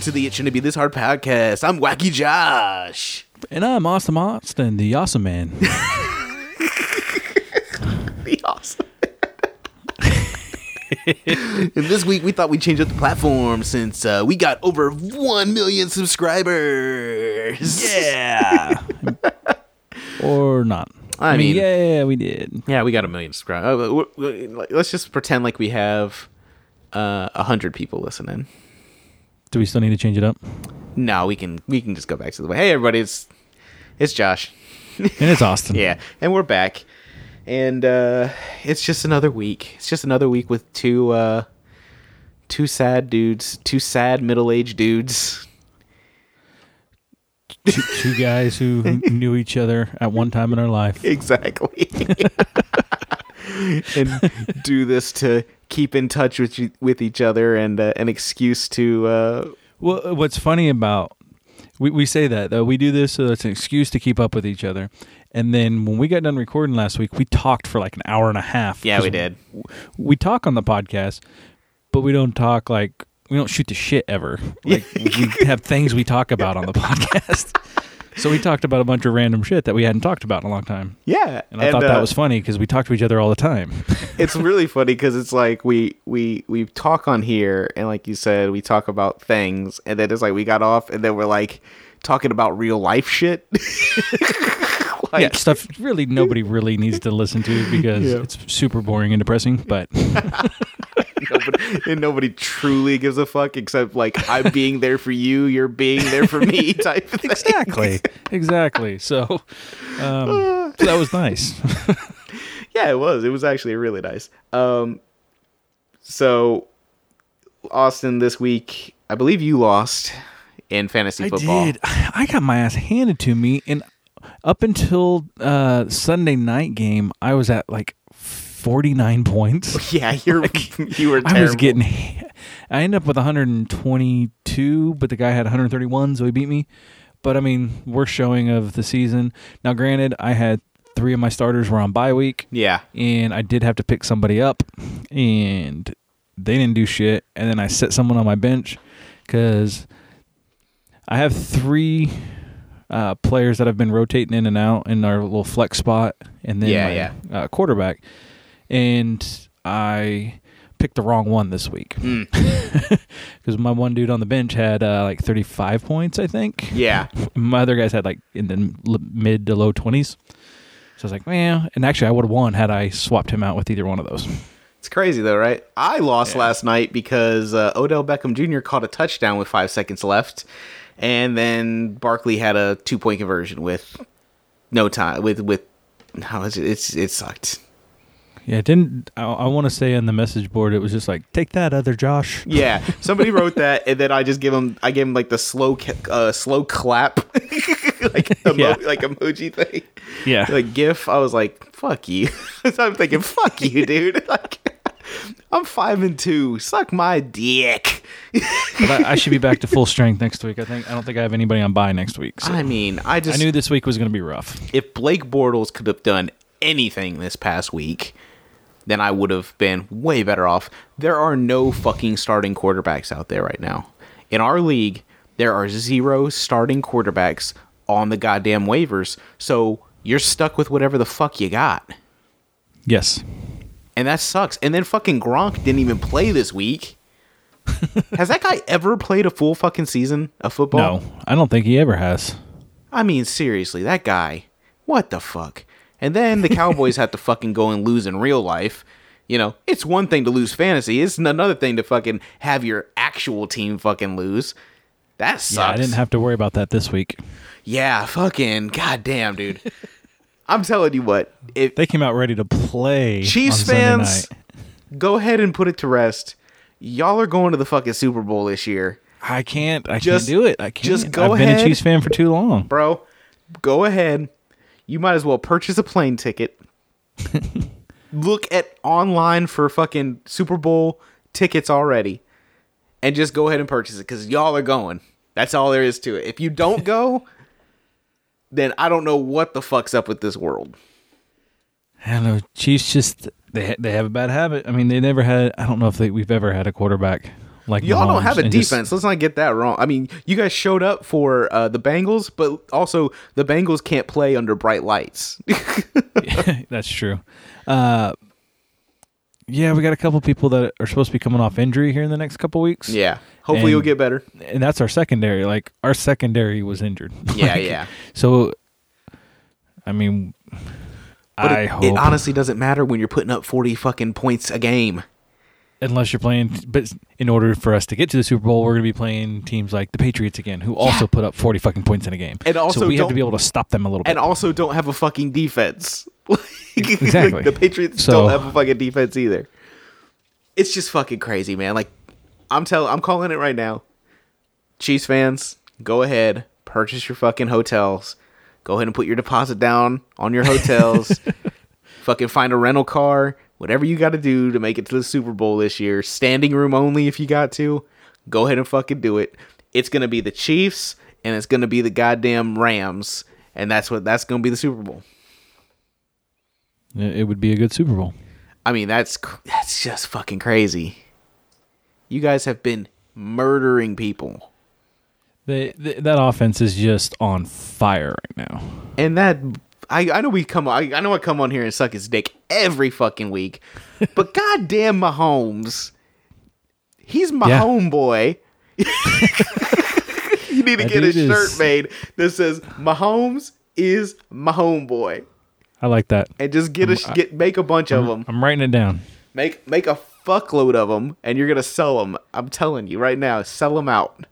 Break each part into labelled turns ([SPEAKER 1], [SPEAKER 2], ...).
[SPEAKER 1] welcome to the It Shouldn't Be This Hard podcast. I'm Wacky Josh.
[SPEAKER 2] And I'm Austin Austin, the awesome man.
[SPEAKER 1] Be awesome. and this week we thought we'd change up the platform since uh, we got over 1 million subscribers.
[SPEAKER 2] Yeah. or not.
[SPEAKER 1] I
[SPEAKER 2] I, mean,
[SPEAKER 1] mean-
[SPEAKER 2] yeah, we did.
[SPEAKER 1] Yeah, we got a million subscribers. Uh, w- w- like, let's just pretend like we have uh, 100 people listening.
[SPEAKER 2] Do we still need to change it up?
[SPEAKER 1] No, we can we can just go back to the way. Hey everybody, it's it's Josh.
[SPEAKER 2] And it's Austin.
[SPEAKER 1] Yeah, and we're back, and uh, it's just another week. It's just another week with two uh, two sad dudes, two sad middle aged dudes.
[SPEAKER 2] Two, two guys who knew each other at one time in our life.
[SPEAKER 1] Exactly. and do this to keep in touch with you, with each other and uh, an excuse to uh,
[SPEAKER 2] Well, what's funny about we, we say that though we do this so it's an excuse to keep up with each other. And then when we got done recording last week, we talked for like an hour and a half.
[SPEAKER 1] yeah we did
[SPEAKER 2] We talk on the podcast, but we don't talk like we don't shoot the shit ever. Like we have things we talk about on the podcast. So we talked about a bunch of random shit that we hadn't talked about in a long time.
[SPEAKER 1] yeah
[SPEAKER 2] And I thought that
[SPEAKER 1] uh,
[SPEAKER 2] was funny because we talk to each other all the time.
[SPEAKER 1] it's really funny because it's like we we we talk on here and like you said we talk about things and then it's like we got off and then we're like talking about real life shit like
[SPEAKER 2] yeah, stuff really nobody really needs to listen to because
[SPEAKER 1] Yeah.
[SPEAKER 2] it's super boring and depressing. But
[SPEAKER 1] nobody, and nobody truly gives a fuck except like i'm being there for you you're being there for me type of thing.
[SPEAKER 2] exactly, exactly. So, um, so that was nice.
[SPEAKER 1] yeah it was it was actually really nice um so austin this week i believe you lost in fantasy football
[SPEAKER 2] I did. I got my ass handed to me, and up until uh, Sunday night game, I was at like forty nine points.
[SPEAKER 1] yeah you're you were terrible.
[SPEAKER 2] I was getting. I ended up with 122, but the guy had 131, so he beat me. But I mean, worst showing of the season. Now, granted, I had three of my starters were on bye week,
[SPEAKER 1] yeah
[SPEAKER 2] and I did have to pick somebody up, and they didn't do shit. And then I set someone on my bench because I have three uh, players that have been rotating in and out in our little flex spot, and then
[SPEAKER 1] Yeah,
[SPEAKER 2] my, Uh, quarterback, and I picked the wrong one this week
[SPEAKER 1] Mm.
[SPEAKER 2] because my one dude on the bench had uh, like 35 points, I think.
[SPEAKER 1] yeah
[SPEAKER 2] My other guys had like in the mid to low 20s. So I was like, well, and actually, I would have won had I swapped him out with either one of those.
[SPEAKER 1] It's crazy though, right? I lost
[SPEAKER 2] Yeah.
[SPEAKER 1] last night because uh, Odell Beckham Jr. caught a touchdown with five seconds left, and then Barkley had a two point conversion with no time. With with how is it? It's it sucked.
[SPEAKER 2] Yeah, didn't. I, I want to say on the message board, it was just like, take that, other Josh.
[SPEAKER 1] Yeah, somebody wrote that, and then I just give him I gave him like the slow uh, slow clap, like emo-
[SPEAKER 2] Yeah.
[SPEAKER 1] like emoji thing,
[SPEAKER 2] Yeah.
[SPEAKER 1] like GIF. I was like, fuck you. so I'm thinking, fuck you, dude. Like. I'm five and two. Suck my dick.
[SPEAKER 2] but I, I should be back to full strength next week. I think. I don't think I have anybody on bye next week. So
[SPEAKER 1] I mean, I just I
[SPEAKER 2] knew this week was going to be rough.
[SPEAKER 1] if Blake Bortles could have done anything this past week, then I would have been way better off. There are no fucking starting quarterbacks out there right now. In our league, there are zero starting quarterbacks on the goddamn waivers. So you're stuck with whatever the fuck you got.
[SPEAKER 2] Yes.
[SPEAKER 1] And that sucks. And then fucking Gronk didn't even play this week. Has that guy ever played a full fucking season of football?
[SPEAKER 2] No, I don't think he ever has.
[SPEAKER 1] I mean, seriously, that guy. What the fuck? And then the Cowboys have to fucking go and lose in real life. You know, it's one thing to lose fantasy. It's another thing to fucking have your actual team fucking lose. That sucks.
[SPEAKER 2] Yeah, I didn't have to worry about that this week.
[SPEAKER 1] Yeah, fucking goddamn, dude. I'm telling you what. If
[SPEAKER 2] They came out ready to play.
[SPEAKER 1] Chiefs
[SPEAKER 2] on
[SPEAKER 1] fans,
[SPEAKER 2] night.
[SPEAKER 1] go ahead and put it to rest. Y'all are going to the fucking Super Bowl this year,
[SPEAKER 2] I can't. I
[SPEAKER 1] Just-
[SPEAKER 2] can't do it. I can't.
[SPEAKER 1] just go
[SPEAKER 2] I've been
[SPEAKER 1] ahead.
[SPEAKER 2] a Chiefs fan for too long.
[SPEAKER 1] bro. Go ahead. You might as well purchase a plane ticket. Look at online for fucking Super Bowl tickets already, and just go ahead and purchase it because y'all are going. That's all there is to it. If you don't go, then I don't know what the fuck's up with this world.
[SPEAKER 2] I don't know. Chiefs just they they have a bad habit. I mean, they never had. I don't know if they, we've ever had a quarterback like
[SPEAKER 1] Y'all don't have a
[SPEAKER 2] and just-
[SPEAKER 1] defense. Let's not get that wrong. I mean, you guys showed up for uh, the Bengals, but also the Bengals can't play under bright lights.
[SPEAKER 2] That's true. Uh, yeah, we got a couple people that are supposed to be coming off injury here in the next couple weeks.
[SPEAKER 1] yeah. Hopefully, you'll get better.
[SPEAKER 2] and that's our secondary. Like our secondary was injured.
[SPEAKER 1] Yeah,
[SPEAKER 2] Like,
[SPEAKER 1] yeah.
[SPEAKER 2] So, I mean,
[SPEAKER 1] But
[SPEAKER 2] I
[SPEAKER 1] it,
[SPEAKER 2] hope
[SPEAKER 1] it honestly doesn't matter when you're putting up 40 fucking points a game.
[SPEAKER 2] Unless you're playing, but in order for us to get to the Super Bowl, we're going to be playing teams like the Patriots again, who also put up 40 fucking points in a game.
[SPEAKER 1] And also
[SPEAKER 2] so we have to be able to stop them a little bit.
[SPEAKER 1] And also don't have a fucking defense. Like,
[SPEAKER 2] Exactly.
[SPEAKER 1] the Patriots
[SPEAKER 2] So-
[SPEAKER 1] don't have a fucking defense either. It's just fucking crazy, man. Like I'm telling I'm calling it right now. Chiefs fans, go ahead, purchase your fucking hotels. Go ahead and put your deposit down on your hotels. fucking find a rental car, whatever you got to do to make it to the Super Bowl this year. Standing room only if you got to. Go ahead and fucking do it. It's going to be the Chiefs and it's going to be the goddamn Rams and that's what that's going to be the Super Bowl.
[SPEAKER 2] it would be a good Super Bowl.
[SPEAKER 1] I mean, that's that's just fucking crazy. You guys have been murdering people.
[SPEAKER 2] They, th that offense is just on fire right now.
[SPEAKER 1] And that I, I know we come I, I know I come on here and suck his dick every fucking week. but goddamn Mahomes. He's my
[SPEAKER 2] Yeah.
[SPEAKER 1] homeboy. you need to
[SPEAKER 2] That
[SPEAKER 1] get a shirt
[SPEAKER 2] is-
[SPEAKER 1] made that says Mahomes is my homeboy.
[SPEAKER 2] I like that.
[SPEAKER 1] And just get a get make a bunch of them.
[SPEAKER 2] I'm writing it down.
[SPEAKER 1] Make make a fuckload of them, and you're gonna sell them. I'm telling you right now, sell them out.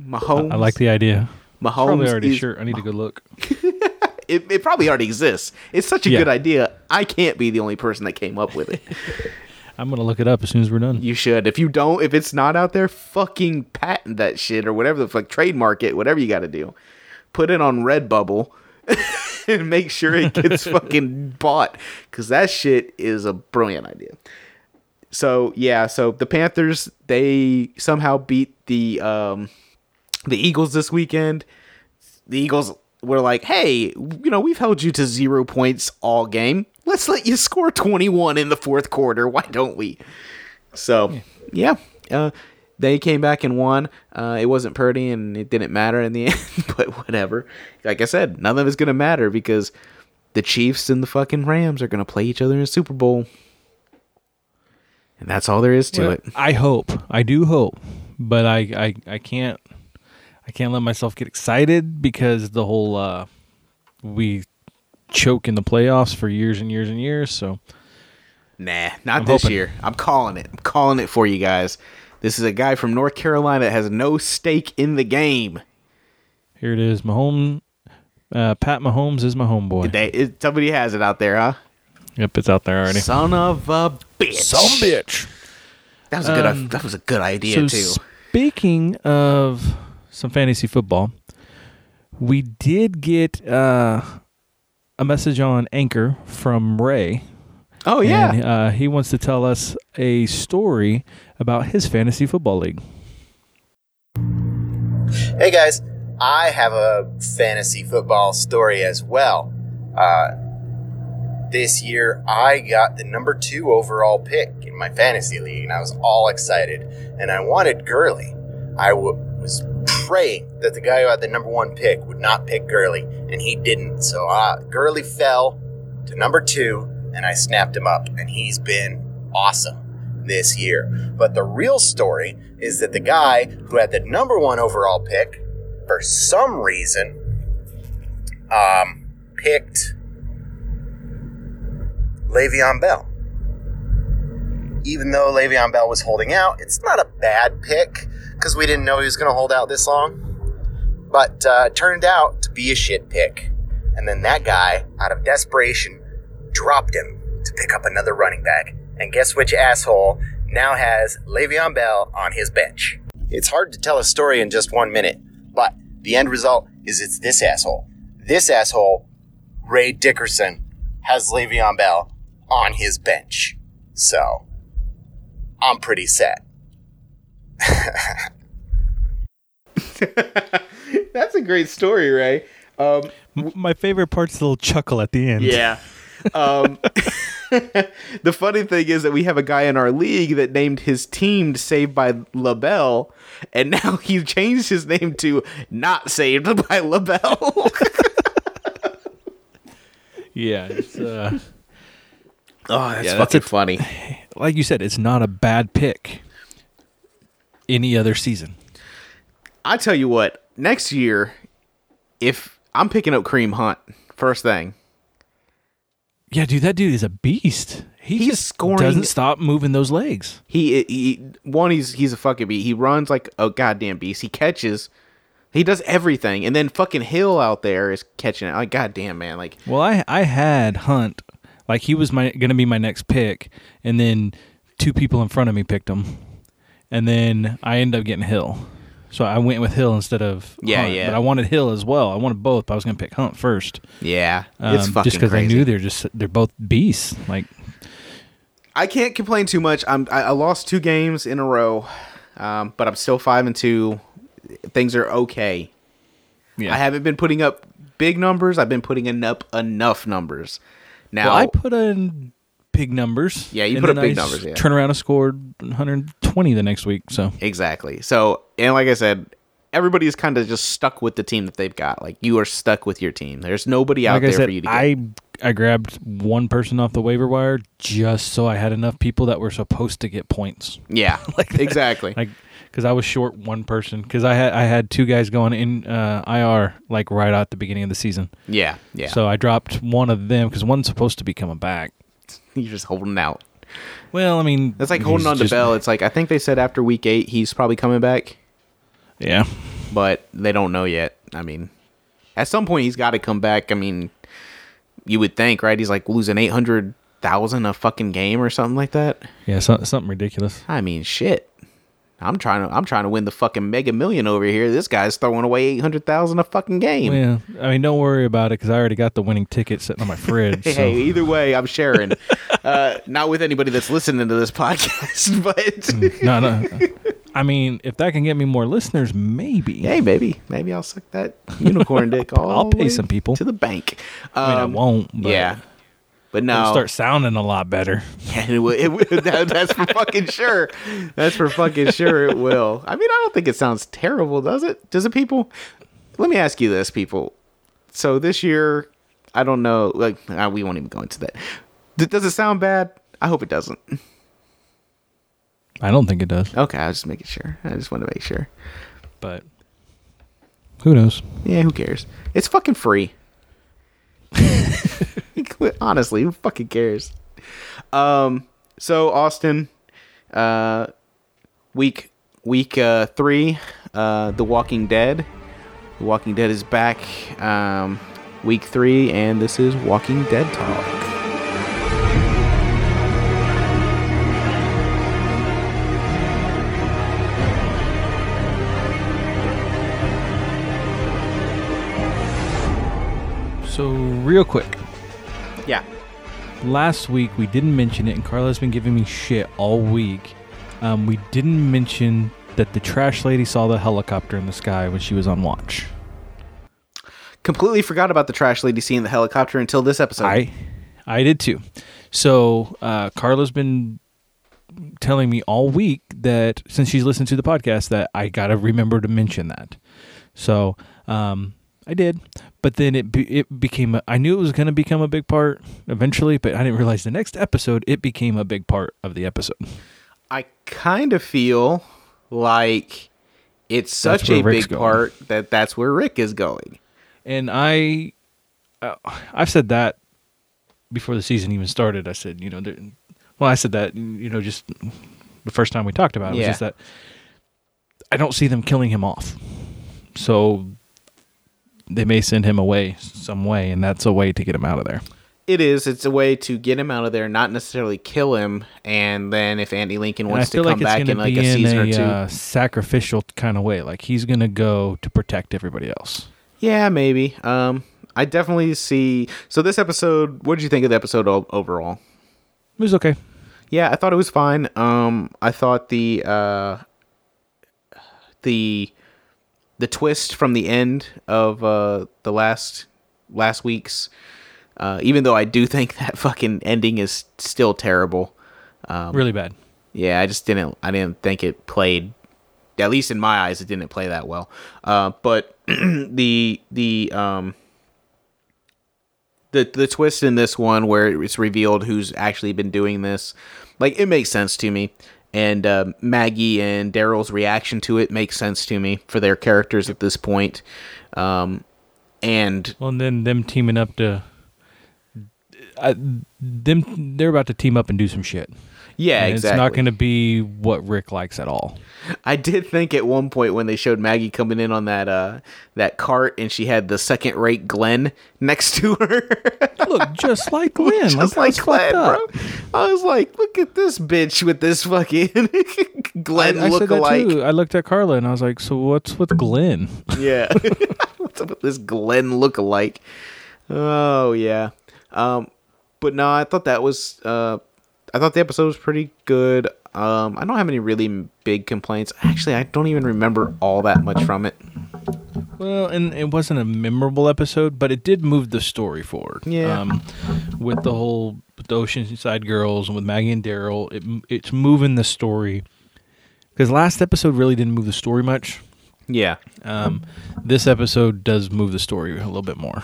[SPEAKER 1] Mahomes.
[SPEAKER 2] I like the idea.
[SPEAKER 1] Mahomes.
[SPEAKER 2] Probably already
[SPEAKER 1] is-
[SPEAKER 2] shirt. I need to go look.
[SPEAKER 1] It, it probably already exists. It's such a
[SPEAKER 2] Yeah.
[SPEAKER 1] good idea. I can't be the only person that came up with it.
[SPEAKER 2] I'm gonna look it up as soon as we're done.
[SPEAKER 1] You should. If you don't, if it's not out there, fucking patent that shit or whatever the fuck, trademark it, whatever you got to do. Put it on Redbubble and make sure it gets fucking bought because that shit is a brilliant idea. So yeah, so the Panthers they somehow beat the um the Eagles this weekend. The Eagles were like, "Hey, you know, we've held you to 0 points all game. Let's let you score 21 in the fourth quarter. Why don't we?" So, yeah, uh, they came back and won. Uh, it wasn't Purdy, and it didn't matter in the end. but whatever. Like I said, none of it's gonna matter because the Chiefs and the fucking Rams are gonna play each other in a Super Bowl, and that's all there is to it.
[SPEAKER 2] I hope. I do hope, but I, I I can't I can't let myself get excited because the whole uh, we choke in the playoffs for years and years and years. So
[SPEAKER 1] Nah, not
[SPEAKER 2] I'm
[SPEAKER 1] this
[SPEAKER 2] hoping.
[SPEAKER 1] year. I'm calling it. I'm calling it for you guys. This is a guy from North Carolina that has no stake in the game.
[SPEAKER 2] here it is. Mahomes, uh, Pat Mahomes is my homeboy.
[SPEAKER 1] They, it, somebody has it out there, huh?
[SPEAKER 2] Yep, it's out there already.
[SPEAKER 1] Son of a bitch.
[SPEAKER 2] Son bitch.
[SPEAKER 1] That was a good.
[SPEAKER 2] Um,
[SPEAKER 1] that was a good idea
[SPEAKER 2] So
[SPEAKER 1] too.
[SPEAKER 2] speaking of some fantasy football, we did get uh, a message on Anchor from Ray.
[SPEAKER 1] Oh yeah.
[SPEAKER 2] And uh, he wants to tell us a story about his fantasy football league.
[SPEAKER 3] Hey guys, I have a fantasy football story as well. Uh, this year, I got the number two overall pick in my fantasy league, and I was all excited. And I wanted Gurley. I w- was praying that the guy who had the number one pick would not pick Gurley, and he didn't. So uh, Gurley fell to number two, and I snapped him up, and he's been awesome this year. But the real story is that the guy who had the number one overall pick, for some reason, um, picked Le'Veon Bell. Even though Le'Veon Bell was holding out, it's not a bad pick because we didn't know he was going to hold out this long. But uh, turned out to be a shit pick. And then that guy, out of desperation, dropped him to pick up another running back. And guess which asshole now has Le'Veon Bell on his bench? It's hard to tell a story in just one minute, but the end result is it's this asshole. This asshole, Ray Dickerson, has Le'Veon Bell on his bench. So, I'm pretty set.
[SPEAKER 1] That's a great story, Ray. Um,
[SPEAKER 2] My favorite part's the little chuckle at the end.
[SPEAKER 1] yeah. Um, the funny thing is that we have a guy in our league that named his team Saved by LaBelle, and now he changed his name to Not Saved by LaBelle.
[SPEAKER 2] Yeah, it's uh,
[SPEAKER 1] oh, that's
[SPEAKER 2] Yeah, that's
[SPEAKER 1] fucking
[SPEAKER 2] a-
[SPEAKER 1] funny.
[SPEAKER 2] like you said, it's not a bad pick. Any other season,
[SPEAKER 1] I tell you what, next year, if I'm picking up Kareem Hunt first thing,
[SPEAKER 2] yeah, dude, that dude is a beast. He
[SPEAKER 1] He's
[SPEAKER 2] just
[SPEAKER 1] scoring-
[SPEAKER 2] doesn't stop moving those legs.
[SPEAKER 1] he, he one he's he's a fucking beast. He runs like a goddamn beast. He catches. He does everything, and then fucking Hill out there is catching it. Like goddamn man, like
[SPEAKER 2] Well, I I had Hunt, like he was my gonna be my next pick, and then two people in front of me picked him, and then I ended up getting Hill. So I went with Hill instead of
[SPEAKER 1] Yeah,
[SPEAKER 2] Hunt,
[SPEAKER 1] yeah.
[SPEAKER 2] But I wanted Hill as well. I wanted both. But I was gonna pick Hunt first.
[SPEAKER 1] yeah,
[SPEAKER 2] Um,
[SPEAKER 1] it's fucking
[SPEAKER 2] just because I knew they're just they're both beasts. Like
[SPEAKER 1] I can't complain too much. I'm I, I lost two games in a row, um, but I'm still five and two. Things are okay.
[SPEAKER 2] yeah,
[SPEAKER 1] I haven't been putting up big numbers. I've been putting up enough numbers. Now
[SPEAKER 2] Well, I put in big numbers.
[SPEAKER 1] Yeah, you put up big
[SPEAKER 2] I
[SPEAKER 1] numbers, yeah.
[SPEAKER 2] Turn around and scored 120 the next week. So
[SPEAKER 1] exactly. So and like I said, everybody's kind of just stuck with the team that they've got. Like you are stuck with your team. There's nobody out
[SPEAKER 2] like
[SPEAKER 1] there
[SPEAKER 2] said,
[SPEAKER 1] for you to get.
[SPEAKER 2] I I grabbed one person off the waiver wire just so I had enough people that were supposed to get points.
[SPEAKER 1] yeah, Like exactly.
[SPEAKER 2] Like because I was short one person because I had I had two guys going in uh, IR like right at the beginning of the season.
[SPEAKER 1] yeah, yeah.
[SPEAKER 2] So I dropped one of them because one's supposed to be coming back.
[SPEAKER 1] you're just holding out.
[SPEAKER 2] Well, I mean,
[SPEAKER 1] it's like holding on to
[SPEAKER 2] just-
[SPEAKER 1] Bell. It's like I think they said after week eight he's probably coming back,
[SPEAKER 2] Yeah,
[SPEAKER 1] but they don't know yet. I mean, at some point he's got to come back. I mean, you would think, right? He's like losing eight hundred thousand a fucking game or something like that.
[SPEAKER 2] yeah, so, something ridiculous.
[SPEAKER 1] I mean, shit. I'm trying to I'm trying to win the fucking mega million over here. This guy's throwing away eight hundred thousand a fucking game.
[SPEAKER 2] Yeah, I mean, don't worry about it because I already got the winning ticket sitting on my fridge.
[SPEAKER 1] Hey,
[SPEAKER 2] so.
[SPEAKER 1] either way, I'm sharing. uh, not with anybody that's listening to this podcast, but
[SPEAKER 2] no, no. I mean, if that can get me more listeners, maybe.
[SPEAKER 1] hey, maybe, maybe I'll suck that unicorn dick
[SPEAKER 2] I'll pay some people.
[SPEAKER 1] to the bank.
[SPEAKER 2] I mean, I
[SPEAKER 1] Um,
[SPEAKER 2] won't. But
[SPEAKER 1] yeah, but now
[SPEAKER 2] it'll start sounding a lot better.
[SPEAKER 1] Yeah, it will, it will- that- that's for fucking sure. That's for fucking sure. It will. I mean, I don't think it sounds terrible, does it? Does it, people? Let me ask you this, people. So this year, I don't know. Like, uh, we won't even go into that. D- does it sound bad? I hope it doesn't.
[SPEAKER 2] I don't think it does,
[SPEAKER 1] Okay, I was just making sure. I just want to make sure.
[SPEAKER 2] but who knows?
[SPEAKER 1] Yeah, who cares? It's fucking free. Honestly, who fucking cares? Um, so Austin, uh, week week uh three, uh, The Walking Dead. The Walking Dead is back. Um, week three, and this is Walking Dead talk.
[SPEAKER 2] Real quick,
[SPEAKER 1] Yeah.
[SPEAKER 2] last week we didn't mention it, and Carla's been giving me shit all week. Um, we didn't mention that the trash lady saw the helicopter in the sky when she was on watch.
[SPEAKER 1] Completely forgot about the trash lady seeing the helicopter until this episode.
[SPEAKER 2] I, I did too. So uh, Carla's been telling me all week that since she's listened to the podcast that I gotta remember to mention that. So um, I did, but then it be, it became. A, I knew it was gonna become a big part eventually, but I didn't realize the next episode it became a big part of the episode.
[SPEAKER 1] I kind of feel like it's such a
[SPEAKER 2] Rick's
[SPEAKER 1] big
[SPEAKER 2] going.
[SPEAKER 1] part that that's where Rick is going.
[SPEAKER 2] And I, uh, I've said that before the season even started. I said, you know, there, well, I said that, you know, just the first time we talked about it
[SPEAKER 1] Yeah.
[SPEAKER 2] was just that I don't see them killing him off. So they may send him away some way, and that's a way to get him out of there.
[SPEAKER 1] It is. It's a way to get him out of there, not necessarily kill him. And then if Andy Lincoln wants to come
[SPEAKER 2] like
[SPEAKER 1] back in like a season or
[SPEAKER 2] a
[SPEAKER 1] two,
[SPEAKER 2] uh, sacrificial kind of way. Like he's going to go to protect everybody else.
[SPEAKER 1] yeah, maybe. Um, I definitely see. So this episode, what did you think of the episode overall?
[SPEAKER 2] It was okay.
[SPEAKER 1] Yeah, I thought it was fine. Um, I thought the uh, the the twist from the end of uh, the last last week's Uh, even though I do think that fucking ending is still terrible.
[SPEAKER 2] really bad.
[SPEAKER 1] Yeah, I just didn't. I didn't think it played. At least in my eyes, it didn't play that well. Uh, but the the um the the twist in this one where it's revealed who's actually been doing this, like it makes sense to me. And uh, Maggie and Daryl's reaction to it makes sense to me for their characters at this point. Um, and
[SPEAKER 2] Well, and then them teaming up to. I, them, they're about to team up and do some shit.
[SPEAKER 1] Yeah,
[SPEAKER 2] And
[SPEAKER 1] exactly.
[SPEAKER 2] It's not going to be what Rick likes at all.
[SPEAKER 1] I did think at one point when they showed Maggie coming in on that uh that cart and she had the second rate Glenn next to her.
[SPEAKER 2] Look, just like Glenn.
[SPEAKER 1] Just like Glenn, bro. I was like, look at this bitch with this fucking Glenn
[SPEAKER 2] I, I said that
[SPEAKER 1] look-alike.
[SPEAKER 2] too. I looked at Carla and I was like, "So what's with Glenn?"
[SPEAKER 1] Yeah. What's up with this Glenn look-alike? Oh yeah. Um but no, I thought that was uh I thought the episode was pretty good. Um I don't have any really big complaints. Actually, I don't even remember all that much from it.
[SPEAKER 2] Well, and it wasn't a memorable episode, but it did move the story forward.
[SPEAKER 1] Yeah.
[SPEAKER 2] Um, with the whole with the Oceanside girls and with Maggie and Daryl, it it's moving the story. Because last episode really didn't move the story much.
[SPEAKER 1] Yeah.
[SPEAKER 2] Um, this episode does move the story a little bit more.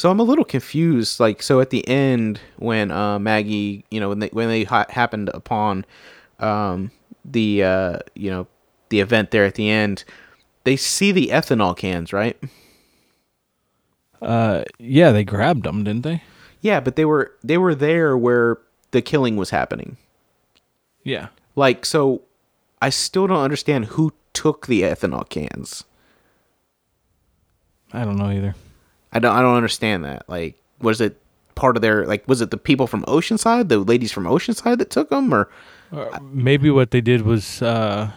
[SPEAKER 1] So I'm a little confused. Like, so at the end, when uh, Maggie, you know, when they when they ha- happened upon um, the uh, you know the event there at the end, they see the ethanol cans, right?
[SPEAKER 2] Uh, yeah, they grabbed them, didn't they?
[SPEAKER 1] Yeah, but they were they were there where the killing was happening.
[SPEAKER 2] Yeah.
[SPEAKER 1] Like, so I still don't understand who took the ethanol cans.
[SPEAKER 2] I don't know either.
[SPEAKER 1] I don't I don't understand that. Like, was it part of their like was it the people from Oceanside, the ladies from Oceanside that took them, or
[SPEAKER 2] Uh, maybe what they did was, uh,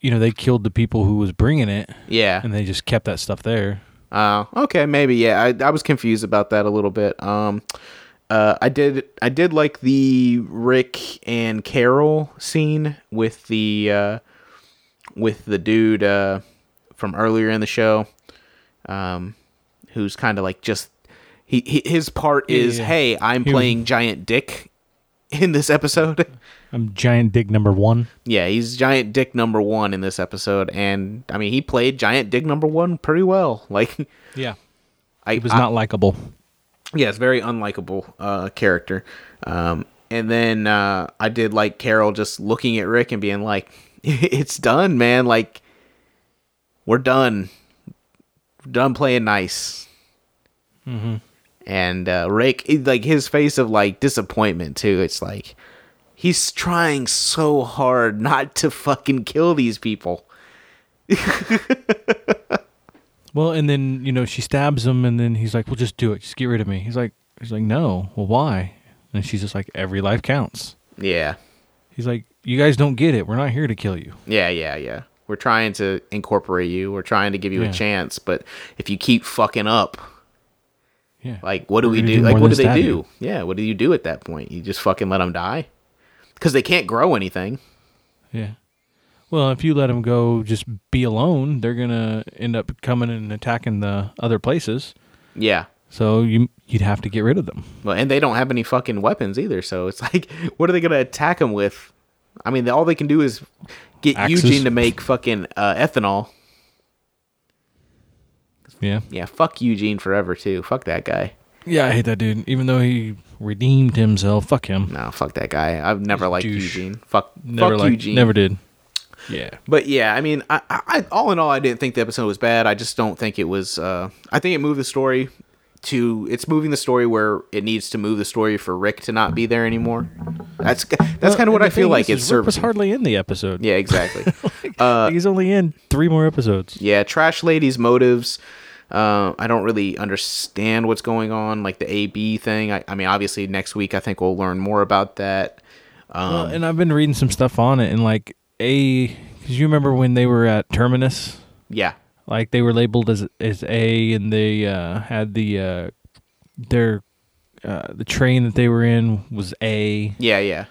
[SPEAKER 2] you know, they killed the people who was bringing it,
[SPEAKER 1] yeah?
[SPEAKER 2] and they just kept that stuff there.
[SPEAKER 1] Uh, okay, maybe yeah. I, I was confused about that a little bit. Um, uh, I did I did like the Rick and Carol scene with the uh, with the dude uh, from earlier in the show, um, who's kind of like just he, he his part is
[SPEAKER 2] yeah.
[SPEAKER 1] hey I'm
[SPEAKER 2] He was-
[SPEAKER 1] playing giant dick in this episode.
[SPEAKER 2] I'm giant dick number one.
[SPEAKER 1] yeah, he's giant dick number one in this episode, and I mean he played giant dick number one pretty well. Like
[SPEAKER 2] Yeah,
[SPEAKER 1] I
[SPEAKER 2] he was
[SPEAKER 1] I-
[SPEAKER 2] not likable.
[SPEAKER 1] Yes, very unlikable uh, character. Um, and then uh, I did like Carol just looking at Rick and being like, "It's done, man. Like, we're done. Done playing nice."
[SPEAKER 2] Mm-hmm.
[SPEAKER 1] And uh, Rick, like his face of like disappointment too. It's like he's trying so hard not to fucking kill these people.
[SPEAKER 2] Well, and then you know she stabs him, and then he's like, "Well, just do it. Just get rid of me." He's like, "He's like, no. Well, why?" And she's just like, "Every life counts."
[SPEAKER 1] Yeah,
[SPEAKER 2] He's like, "You guys don't get it. We're not here to kill you."
[SPEAKER 1] yeah, yeah, yeah. We're trying to incorporate you. We're trying to give you
[SPEAKER 2] Yeah.
[SPEAKER 1] a chance, but if you keep fucking up,
[SPEAKER 2] Yeah.
[SPEAKER 1] Like, what do
[SPEAKER 2] We're
[SPEAKER 1] we do?
[SPEAKER 2] do
[SPEAKER 1] like, what do they do?
[SPEAKER 2] you.
[SPEAKER 1] Yeah, what do you do at that point? You just fucking let them die because they can't grow anything.
[SPEAKER 2] Yeah. Well, if you let them go, just be alone, they're gonna end up coming and attacking the other places.
[SPEAKER 1] Yeah.
[SPEAKER 2] So you you'd have to get rid of them.
[SPEAKER 1] Well, and they don't have any fucking weapons either. So it's like, what are they gonna attack them with? I mean, all they can do is get. Eugene to make fucking uh, ethanol.
[SPEAKER 2] Yeah.
[SPEAKER 1] Yeah, fuck Eugene forever too. Fuck that guy.
[SPEAKER 2] Yeah, I hate that dude. Even though he redeemed himself, fuck him.
[SPEAKER 1] No, fuck that guy. I've never liked
[SPEAKER 2] douche.
[SPEAKER 1] Eugene. Fuck,
[SPEAKER 2] Never
[SPEAKER 1] fuck
[SPEAKER 2] liked,
[SPEAKER 1] Eugene.
[SPEAKER 2] never did. Yeah.
[SPEAKER 1] But yeah, I mean, I, I, I- all in all, I didn't think the episode was bad. I just don't think it was. Uh, I think it moved the story to. It's moving the story where it needs to move the story for Rick to not be there anymore. That's that's kind of what I feel like it's
[SPEAKER 2] Rick was hardly in the episode.
[SPEAKER 1] Yeah, exactly.
[SPEAKER 2] Like, he's only in three more episodes.
[SPEAKER 1] yeah, trash lady's motives. Uh, I don't really understand what's going on, like the AB thing. I, I mean, obviously next week I think we'll learn more about that. Um,
[SPEAKER 2] Well, and I've been reading some stuff on it, and like a, because you remember when they were at Terminus,
[SPEAKER 1] yeah,
[SPEAKER 2] like they were labeled as as A, and they uh, had the uh, their uh, the train that they were in was A.
[SPEAKER 1] yeah, yeah.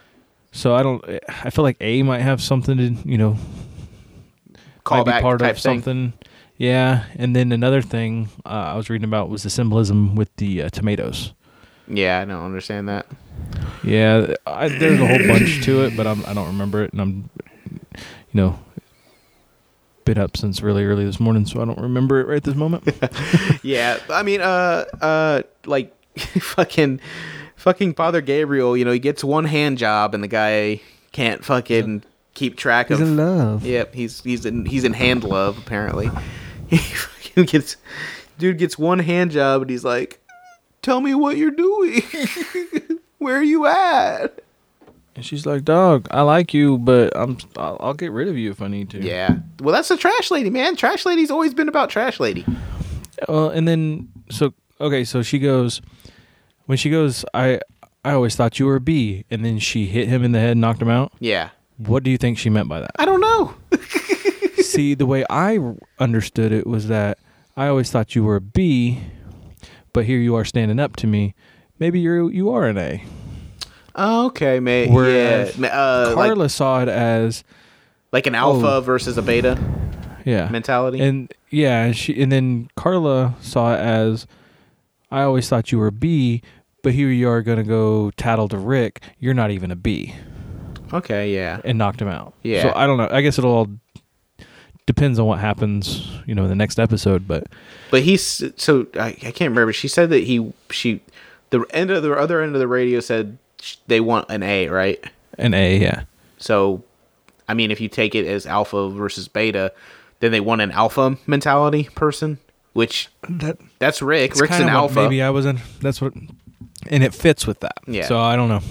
[SPEAKER 2] So I don't. I feel like A might have something to you know
[SPEAKER 1] Callback
[SPEAKER 2] part
[SPEAKER 1] type
[SPEAKER 2] of
[SPEAKER 1] thing.
[SPEAKER 2] something. Yeah, and then another thing uh, I was reading about was the symbolism with the uh, tomatoes.
[SPEAKER 1] Yeah, I don't understand that.
[SPEAKER 2] Yeah, I, there's a whole bunch to it, but I'm, I don't remember it, and I'm, you know, been up since really early this morning, so I don't remember it right this moment.
[SPEAKER 1] yeah, I mean, uh, uh, like fucking, fucking Father Gabriel. You know, he gets one hand job, and the guy can't fucking keep track of.
[SPEAKER 2] love.
[SPEAKER 1] Yep, he's he's in he's in hand love apparently. He fucking gets, dude gets one hand job, and he's like, "Tell me what you're doing. Where are you at?"
[SPEAKER 2] And she's like, "Dog, I like you, but I'm I'll, I'll get rid of you if I need to."
[SPEAKER 1] Yeah, well, that's the trash lady, man. Trash lady's always been about trash lady.
[SPEAKER 2] Well, and then so okay, so she goes when she goes, I I always thought you were a bee, and then she hit him in the head, and knocked him out.
[SPEAKER 1] Yeah,
[SPEAKER 2] What do you think she meant by that?
[SPEAKER 1] I don't know.
[SPEAKER 2] See, the way I understood it was that I always thought you were a B, but here you are standing up to me. Maybe you're you are an A.
[SPEAKER 1] Oh, okay, mate.
[SPEAKER 2] Whereas
[SPEAKER 1] yeah, uh,
[SPEAKER 2] Carla
[SPEAKER 1] like,
[SPEAKER 2] saw it as
[SPEAKER 1] like an alpha
[SPEAKER 2] Oh.
[SPEAKER 1] versus a beta
[SPEAKER 2] yeah
[SPEAKER 1] mentality.
[SPEAKER 2] and yeah, and she and then Carla saw it as I always thought you were a B, but here you are gonna go tattle to Rick. You're not even a B,
[SPEAKER 1] okay, yeah,
[SPEAKER 2] and knocked him out.
[SPEAKER 1] Yeah.
[SPEAKER 2] So I don't know. I guess it'll all depends on what happens, you know, in the next episode. But
[SPEAKER 1] but he's so I, I can't remember. She said that he she the end of the other end of the radio said they want an A, right?
[SPEAKER 2] an A, yeah.
[SPEAKER 1] So, I mean, if you take it as alpha versus beta, then they want an alpha mentality person, which
[SPEAKER 2] That
[SPEAKER 1] that's Rick. Rick's an alpha.
[SPEAKER 2] Maybe I was in. That's what, and it fits with that.
[SPEAKER 1] Yeah.
[SPEAKER 2] So I don't know.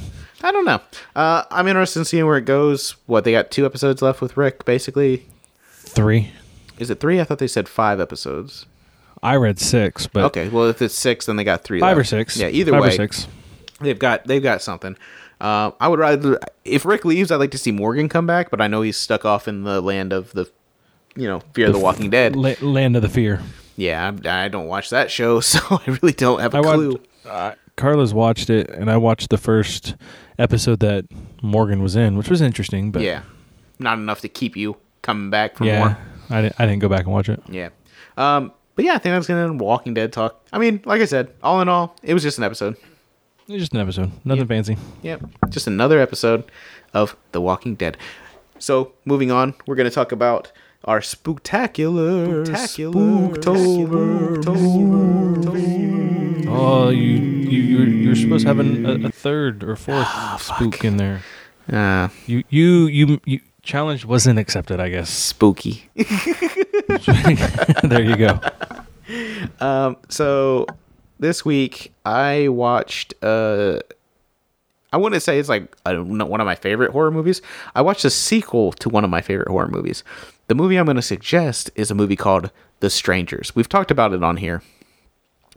[SPEAKER 1] I don't know. Uh, I'm interested in seeing where it goes. What they got two episodes left with Rick, basically.
[SPEAKER 2] Three.
[SPEAKER 1] Is it three? I thought they said five episodes.
[SPEAKER 2] I read six, but
[SPEAKER 1] Okay, well if it's six, then they got three.
[SPEAKER 2] five or six.
[SPEAKER 1] Yeah, either
[SPEAKER 2] five
[SPEAKER 1] way,
[SPEAKER 2] or six.
[SPEAKER 1] They've got they've got something. Uh, I would rather if Rick leaves, I'd like to see Morgan come back, but I know he's stuck off in the land of the, you know, Fear of the Walking Dead.
[SPEAKER 2] La- Land of the Fear.
[SPEAKER 1] Yeah, I, I don't watch that show, so I really don't have a
[SPEAKER 2] I
[SPEAKER 1] clue.
[SPEAKER 2] watched. Uh, Carla's watched it, and I watched the first episode that Morgan was in, which was interesting. But
[SPEAKER 1] yeah, not enough to keep you coming back for
[SPEAKER 2] yeah,
[SPEAKER 1] more.
[SPEAKER 2] I didn't. I didn't go back and watch it.
[SPEAKER 1] Yeah. Um, but yeah, I think that's gonna end Walking Dead talk. I mean, like I said, all in all, it was just an episode.
[SPEAKER 2] It was just an episode, nothing fancy.
[SPEAKER 1] Yep, just another episode of The Walking Dead. So moving on, we're gonna talk about our spooktacular, spooktacular, spooktober.
[SPEAKER 2] Oh, you you you're, you're supposed to have an, a, a third or fourth
[SPEAKER 1] Ah,
[SPEAKER 2] spook in there.
[SPEAKER 1] Uh,
[SPEAKER 2] You you you you challenge wasn't accepted, I guess.
[SPEAKER 1] spooky.
[SPEAKER 2] there you go.
[SPEAKER 1] Um, so this week I watched. Uh, I wouldn't say it's like uh, one of my favorite horror movies. I watched a sequel to one of my favorite horror movies. The movie I'm going to suggest is a movie called The Strangers. We've talked about it on here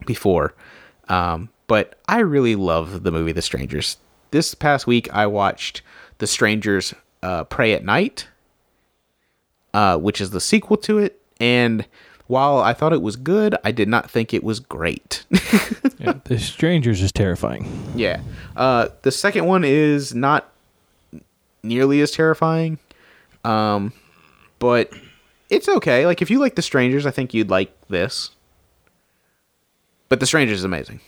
[SPEAKER 1] before, um, but I really love the movie The Strangers. This past week I watched The Strangers uh, Prey at Night, uh, which is the sequel to it. And while I thought it was good, I did not think it was great.
[SPEAKER 2] Yeah, the strangers is terrifying.
[SPEAKER 1] yeah. Uh, the second one is not nearly as terrifying, um, but it's okay. Like if you like The Strangers, I think you'd like this. But The Strangers is amazing.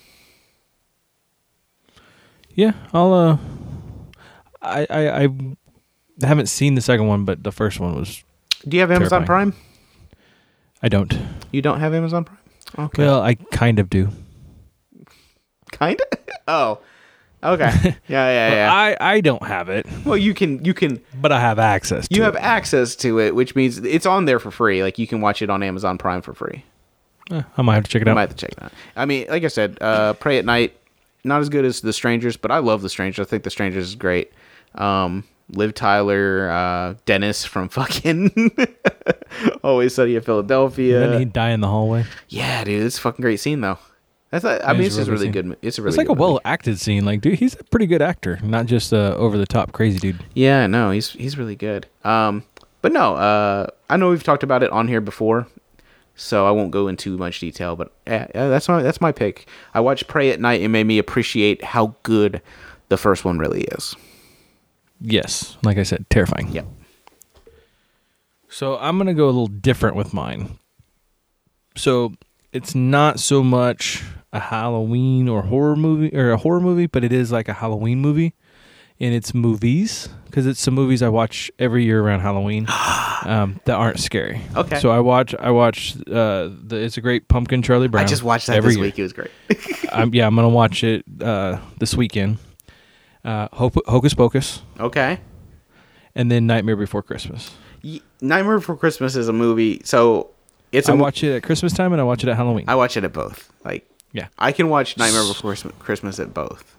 [SPEAKER 2] Yeah, I'll. uh I I I haven't seen the second one, but the first one was.
[SPEAKER 1] Do you have Amazon
[SPEAKER 2] Terrifying.
[SPEAKER 1] Prime?
[SPEAKER 2] I don't.
[SPEAKER 1] You don't have Amazon Prime? Okay.
[SPEAKER 2] Well, I kind of do.
[SPEAKER 1] kind of. oh. Okay. Yeah, yeah, yeah.
[SPEAKER 2] I I don't have it,
[SPEAKER 1] well, you can you can
[SPEAKER 2] but I have access. to
[SPEAKER 1] you
[SPEAKER 2] it.
[SPEAKER 1] have access to it, which means it's on there for free. Like you can watch it on Amazon Prime for free.
[SPEAKER 2] Eh, I might have to check it
[SPEAKER 1] I
[SPEAKER 2] out.
[SPEAKER 1] might have to check that. I mean, like I said, uh, Prey at Night, not as good as The Strangers, but I love The Strangers. I think The Strangers is great. Um, Liv Tyler, uh, Dennis from fucking Always Sunny in Philadelphia.
[SPEAKER 2] Didn't he die in the hallway?
[SPEAKER 1] yeah, dude, it's a fucking great scene though. That's a, I mean, it's
[SPEAKER 2] a
[SPEAKER 1] just
[SPEAKER 2] really
[SPEAKER 1] really
[SPEAKER 2] good.
[SPEAKER 1] It's a really
[SPEAKER 2] It's like a well acted scene. Like, dude, he's a pretty good actor, not just a over the top crazy dude.
[SPEAKER 1] Yeah, no, he's he's really good. Um, but no, uh, I know we've talked about it on here before, so I won't go into much detail. But yeah, yeah, that's my that's my pick. I watched Prey at Night. It made me appreciate how good the first one really is.
[SPEAKER 2] Yes, like I said, terrifying.
[SPEAKER 1] Yep.
[SPEAKER 2] So I'm gonna go a little different with mine. so it's not so much a Halloween or horror movie or a horror movie, but it is like a Halloween movie, and it's movies because it's some movies I watch every year around Halloween um, that aren't scary.
[SPEAKER 1] Okay.
[SPEAKER 2] So I watch I watch uh, the It's a Great Pumpkin Charlie Brown.
[SPEAKER 1] I just watched that
[SPEAKER 2] every
[SPEAKER 1] this
[SPEAKER 2] year.
[SPEAKER 1] week. It was great.
[SPEAKER 2] I'm, yeah, I'm gonna watch it uh, this weekend. Uh, Hocus Pocus,
[SPEAKER 1] okay.
[SPEAKER 2] and then Nightmare Before Christmas.
[SPEAKER 1] Y- Nightmare Before Christmas is a movie. So it's a
[SPEAKER 2] I
[SPEAKER 1] mo-
[SPEAKER 2] watch it at Christmas time and I watch it at Halloween.
[SPEAKER 1] I watch it at both. Like
[SPEAKER 2] yeah.
[SPEAKER 1] I can watch Nightmare Before Christmas- Christmas at both.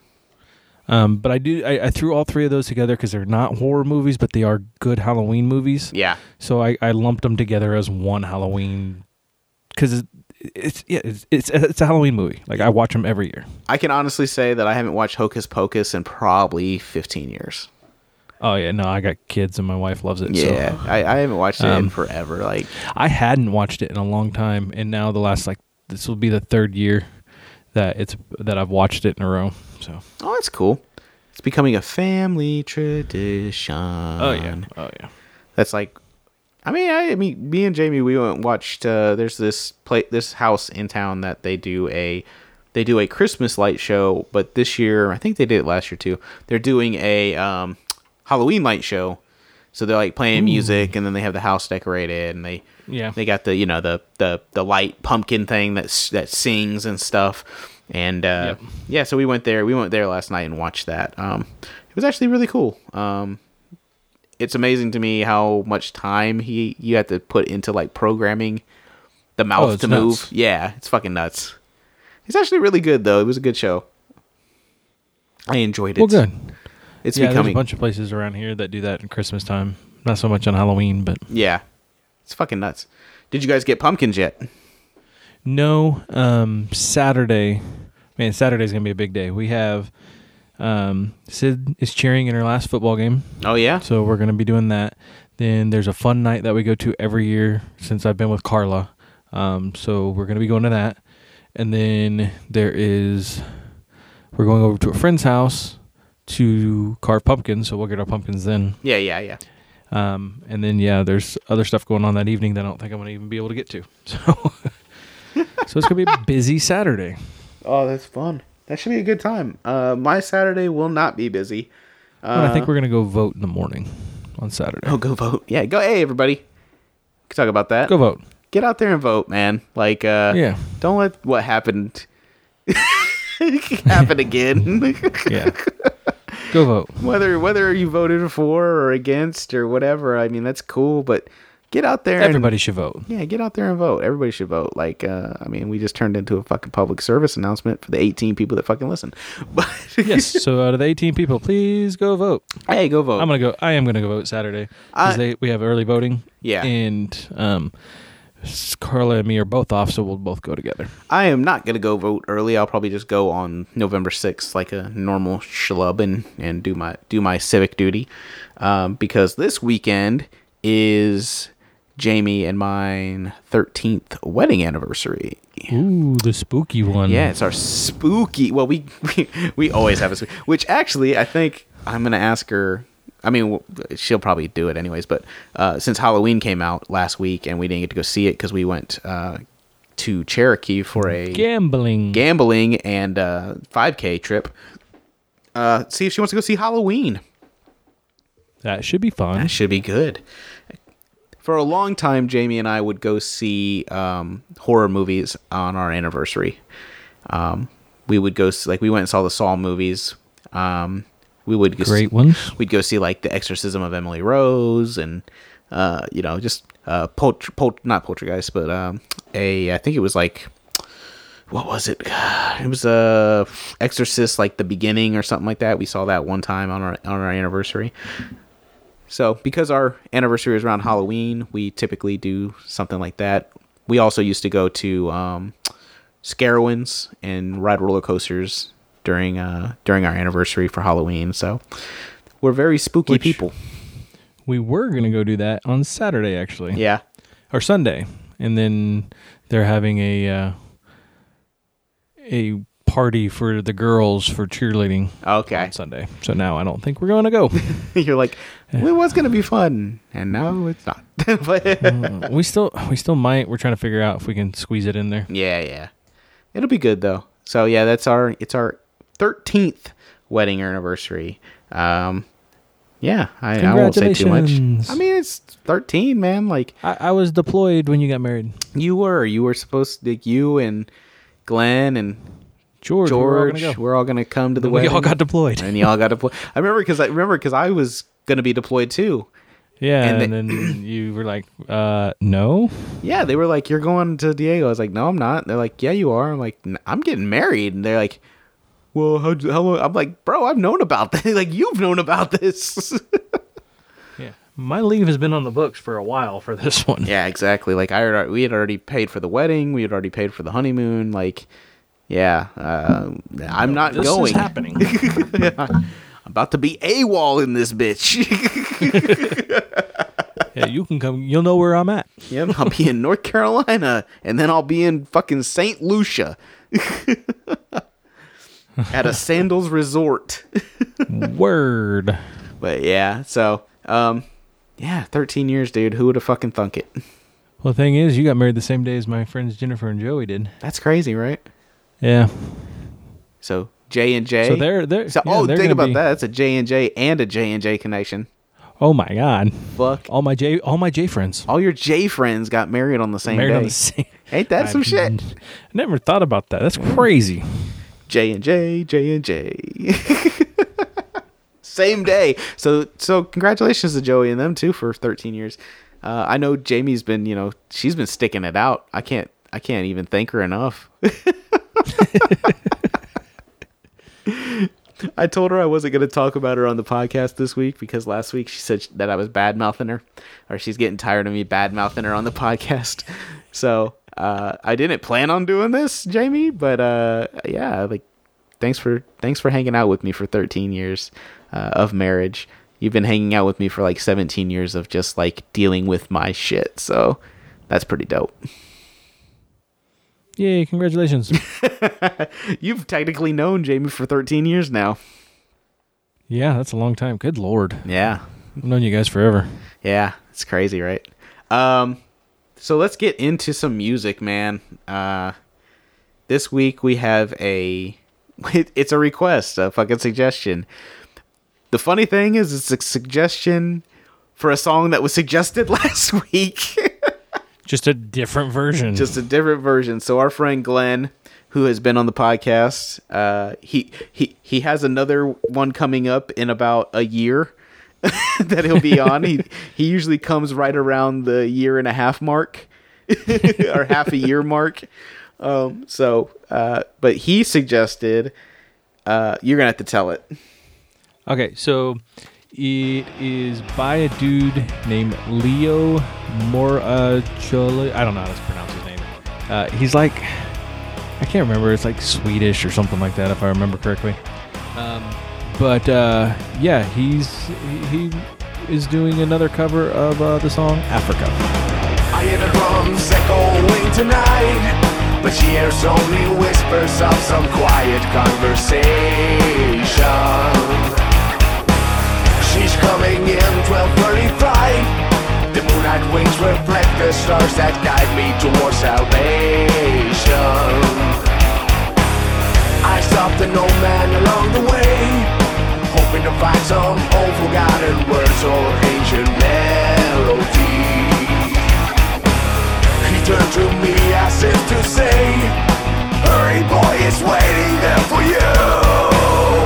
[SPEAKER 2] Um, but I do. I, I threw all three of those together because they're not horror movies, but they are good Halloween movies.
[SPEAKER 1] Yeah.
[SPEAKER 2] So I, I lumped them together as one Halloween because it's, yeah it's, it's it's a Halloween movie. Like I watch them every year.
[SPEAKER 1] I can honestly say that I haven't watched Hocus Pocus in probably 15 years.
[SPEAKER 2] Oh yeah, no, I got kids and my wife loves it.
[SPEAKER 1] Yeah,
[SPEAKER 2] so.
[SPEAKER 1] I, I haven't watched it in
[SPEAKER 2] Um,
[SPEAKER 1] forever. Like,
[SPEAKER 2] I hadn't watched it in a long time, and now the last like this will be the third year that it's that I've watched it in a row. So
[SPEAKER 1] oh, that's cool. It's becoming a family tradition.
[SPEAKER 2] oh yeah, oh yeah.
[SPEAKER 1] that's like, I mean, I, I mean, me and Jamie, we went and watched. Uh, there's this play, this house in town that they do a, they do a Christmas light show. But this year, I think they did it last year too. They're doing a um, Halloween light show. So they're like playing music, and then they have the house decorated, and they
[SPEAKER 2] Yeah.
[SPEAKER 1] they got the you know the the the light pumpkin thing that that sings and stuff and uh
[SPEAKER 2] Yep.
[SPEAKER 1] yeah so we went there we went there last night and watched that um it was actually really cool um it's amazing to me how much time he you have to put into like programming the mouth
[SPEAKER 2] Oh,
[SPEAKER 1] to move
[SPEAKER 2] nuts.
[SPEAKER 1] yeah it's fucking nuts it's actually really good though it was a good show i enjoyed it
[SPEAKER 2] Well, good.
[SPEAKER 1] it's
[SPEAKER 2] yeah, there's a bunch of places around here that do that in Christmas time. Not so much on Halloween, but
[SPEAKER 1] yeah it's fucking nuts did you guys get pumpkins yet
[SPEAKER 2] no. Um, Saturday, man, Saturday's gonna be a big day. We have um, Sid is cheering in her last football game,
[SPEAKER 1] oh yeah
[SPEAKER 2] so we're gonna be doing that. Then there's a fun night that we go to every year since I've been with Carla. Um, so we're gonna be going to that, and then there is we're going over to a friend's house to carve pumpkins. So we'll get our pumpkins then.
[SPEAKER 1] yeah yeah yeah
[SPEAKER 2] Um, and then yeah, there's other stuff going on that evening that I don't think I'm gonna even be able to get to. So, so it's gonna be a busy Saturday.
[SPEAKER 1] Oh, that's fun. That should be a good time. Uh, my Saturday will not be busy. Uh,
[SPEAKER 2] and I think we're gonna go vote in the morning on Saturday.
[SPEAKER 1] oh, go vote. Yeah, go. Hey, everybody. We can talk about that.
[SPEAKER 2] Go vote.
[SPEAKER 1] Get out there and vote, man. Like, uh,
[SPEAKER 2] Yeah,
[SPEAKER 1] don't let what happened happen again.
[SPEAKER 2] yeah. go vote.
[SPEAKER 1] whether whether you voted for or against or whatever, I mean that's cool. But get out there. and-
[SPEAKER 2] Everybody should vote.
[SPEAKER 1] yeah, get out there and vote. Everybody should vote. Like, uh, I mean, we just turned into a fucking public service announcement for the 18 people that fucking listen. But
[SPEAKER 2] Yes. So out of the 18 people, please go vote.
[SPEAKER 1] hey, go vote.
[SPEAKER 2] I'm gonna go. I am gonna go vote Saturday because we have early voting.
[SPEAKER 1] Yeah.
[SPEAKER 2] And um, Carla and me are both off, so we'll both go together.
[SPEAKER 1] I am not gonna go vote early. I'll probably just go on November sixth, like a normal schlub, and and do my do my civic duty, um, because this weekend is Jamie and mine thirteenth wedding anniversary.
[SPEAKER 2] Ooh, the spooky one.
[SPEAKER 1] Yeah, it's our spooky. Well, we we, we always have a spooky, which actually I think I'm gonna ask her. I mean, she'll probably do it anyways. But uh, since Halloween came out last week and we didn't get to go see it because we went uh, to Cherokee for a
[SPEAKER 2] Gambling.
[SPEAKER 1] gambling and uh, 5K trip. Uh, see if she wants to go see Halloween.
[SPEAKER 2] that should be fun.
[SPEAKER 1] That should be good. For a long time, Jamie and I would go see um, horror movies on our anniversary. Um, we would go s- like we went and saw the Saw movies. Um, we would go
[SPEAKER 2] Great
[SPEAKER 1] see,
[SPEAKER 2] ones.
[SPEAKER 1] We'd go see like the Exorcism of Emily Rose and uh, you know just uh, not poltergeist, but um, a I think it was like what was it? It was a uh, Exorcist, like the beginning or something like that. We saw that one time on our on our anniversary. So because our anniversary is around Halloween, we typically do something like that. We also used to go to um, Scarowinds and ride roller coasters during uh, during our anniversary for Halloween. So we're very spooky
[SPEAKER 2] Which-
[SPEAKER 1] people.
[SPEAKER 2] We were gonna go do that on Saturday, actually.
[SPEAKER 1] Yeah.
[SPEAKER 2] or Sunday, and then they're having a uh, a party for the girls for cheerleading
[SPEAKER 1] Okay.
[SPEAKER 2] on Sunday. So now I don't think we're going to go.
[SPEAKER 1] You're like, it was gonna be fun, and now it's not. but
[SPEAKER 2] we still we still might. We're trying to figure out if we can squeeze it in there.
[SPEAKER 1] yeah, yeah, it'll be good though. So yeah, that's our it's our thirteenth wedding anniversary. Um, yeah, I, I won't say too much. I mean, it's thirteen, man. Like
[SPEAKER 2] I, I was deployed when you got married.
[SPEAKER 1] you were, you were supposed to, like, you and Glenn and
[SPEAKER 2] George, we were all
[SPEAKER 1] George,
[SPEAKER 2] gonna go.
[SPEAKER 1] we're all gonna come to the
[SPEAKER 2] we
[SPEAKER 1] wedding.
[SPEAKER 2] We all got deployed.
[SPEAKER 1] and y'all got deployed. I remember because I remember because I was gonna be deployed too.
[SPEAKER 2] Yeah,
[SPEAKER 1] And
[SPEAKER 2] and,
[SPEAKER 1] they-
[SPEAKER 2] then you were like, uh, no.
[SPEAKER 1] Yeah, they were like, "You're going to Diego." I was like, "No, I'm not." They're like, "Yeah, you are." I'm like, "N- "I'm getting married," and they're like, "Well, how how long?" I'm like, "Bro, I've known about this. like, you've known about this."
[SPEAKER 2] Yeah, my leave has been on the books for a while for this one.
[SPEAKER 1] yeah, exactly. Like, I had, we had already paid for the wedding. We had already paid for the honeymoon. Like, yeah, uh, I'm not
[SPEAKER 2] this
[SPEAKER 1] going.
[SPEAKER 2] is happening.
[SPEAKER 1] I'm about to be AWOL in this bitch.
[SPEAKER 2] yeah, you can come. You'll know where I'm at.
[SPEAKER 1] yep, I'll be in North Carolina, and then I'll be in fucking Saint Lucia. At a sandals resort.
[SPEAKER 2] Word.
[SPEAKER 1] But yeah, so um yeah, 13 years, dude. Who would have fucking thunk it?
[SPEAKER 2] Well, the thing is, you got married the same day as my friends Jennifer and Joey did.
[SPEAKER 1] That's crazy, right?
[SPEAKER 2] Yeah.
[SPEAKER 1] So J and J.
[SPEAKER 2] So they're they're.
[SPEAKER 1] So,
[SPEAKER 2] yeah,
[SPEAKER 1] oh,
[SPEAKER 2] they're
[SPEAKER 1] think about
[SPEAKER 2] be-
[SPEAKER 1] that. That's a J and J and a J and J connection.
[SPEAKER 2] Oh my god.
[SPEAKER 1] Fuck.
[SPEAKER 2] All my J all my J friends
[SPEAKER 1] All your J friends got married on the same
[SPEAKER 2] married
[SPEAKER 1] day.
[SPEAKER 2] on the same.
[SPEAKER 1] Ain't that some
[SPEAKER 2] I
[SPEAKER 1] shit?
[SPEAKER 2] I never thought about that. That's crazy.
[SPEAKER 1] J and J, J and J. Same day. So so congratulations to Joey and them too for 13 years. Uh, I know Jamie's been, you know, she's been sticking it out. I can't I can't even thank her enough. I told her I wasn't going to talk about her on the podcast this week because last week she said that I was bad mouthing her, or she's getting tired of me bad mouthing her on the podcast. So uh, I didn't plan on doing this, Jamie, but uh, yeah, like thanks for thanks for hanging out with me for 13 years uh, of marriage. You've been hanging out with me for like 17 years of just like dealing with my shit. So that's pretty dope.
[SPEAKER 2] Yay! Congratulations.
[SPEAKER 1] You've technically known Jamie for 13 years now.
[SPEAKER 2] yeah, that's a long time. Good lord,
[SPEAKER 1] Yeah.
[SPEAKER 2] I've known you guys forever.
[SPEAKER 1] Yeah, it's crazy, right? Um, so let's get into some music, man. Uh, this week we have a it's a request, a fucking suggestion. The funny thing is, it's a suggestion for a song that was suggested last week,
[SPEAKER 2] Just a different version.
[SPEAKER 1] just a different version. So our friend Glenn, who has been on the podcast, uh, he he he has another one coming up in about a year. that he'll be on. He he usually comes right around the year and a half mark or half a year mark. Um, so, uh, but he suggested uh, you're gonna have to tell it.
[SPEAKER 2] Okay, so it is by a dude named Leo Moracchioli. I don't know how to pronounce his name. Uh, he's like, I can't remember. It's like Swedish or something like that, if I remember correctly. Um, but uh, yeah, he's he, he is doing another cover of uh, the song Africa.
[SPEAKER 4] I hear the drums echoing tonight, but she hears only whispers of some quiet conversation. In 12:35. The moonlight wings reflect the stars that guide me towards salvation. I stopped an old man along the way, hoping to find some old forgotten words or ancient melody. He turned to me as if to say, Hurry, boy, it's waiting there for you.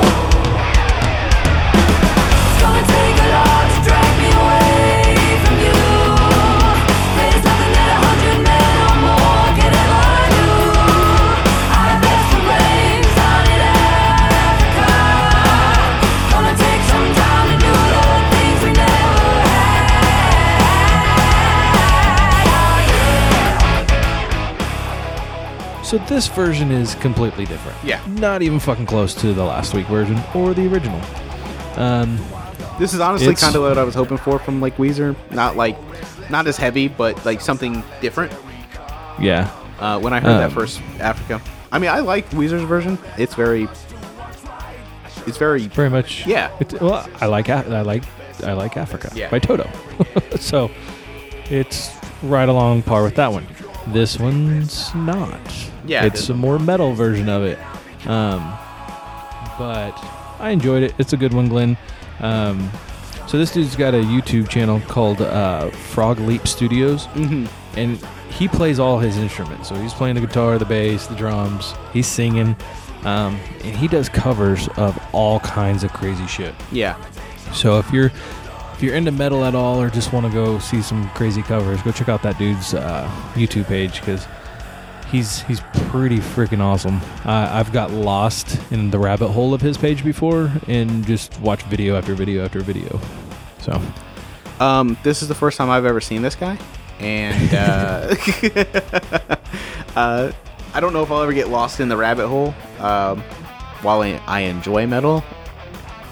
[SPEAKER 2] This version is completely different.
[SPEAKER 1] Yeah.
[SPEAKER 2] Not even fucking close to the last week version or the original. Um,
[SPEAKER 1] This is honestly
[SPEAKER 2] It's-
[SPEAKER 1] kind of what I was hoping for from like Weezer. Not like, not as heavy, but like something different.
[SPEAKER 2] yeah.
[SPEAKER 1] Uh, when I heard that
[SPEAKER 2] Um,
[SPEAKER 1] first Africa, I mean, I like Weezer's version. It's very, it's very
[SPEAKER 2] Very much.
[SPEAKER 1] Yeah.
[SPEAKER 2] It's, well, I like Af- I like I like Africa
[SPEAKER 1] Yeah.
[SPEAKER 2] by Toto. so it's right along par with that one. This one's not.
[SPEAKER 1] Yeah,
[SPEAKER 2] It's
[SPEAKER 1] it-
[SPEAKER 2] a more metal version of it. Um, but I enjoyed it. It's a good one, Glenn. Um, so this dude's got a YouTube channel called uh, Frog Leap Studios,
[SPEAKER 1] Mhm.
[SPEAKER 2] and he plays all his instruments. So he's playing the guitar, the bass, the drums. He's singing, um, and he does covers of all kinds of crazy shit.
[SPEAKER 1] yeah.
[SPEAKER 2] So if you're if you're into metal at all or just want to go see some crazy covers, go check out that dude's uh, YouTube page because he's he's pretty freaking awesome. Uh, I've got lost in the rabbit hole of his page before and just watch video after video after video. So
[SPEAKER 1] Um, this is the first time I've ever seen this guy, and uh, uh, I don't know if I'll ever get lost in the rabbit hole. Um, while I, I enjoy metal,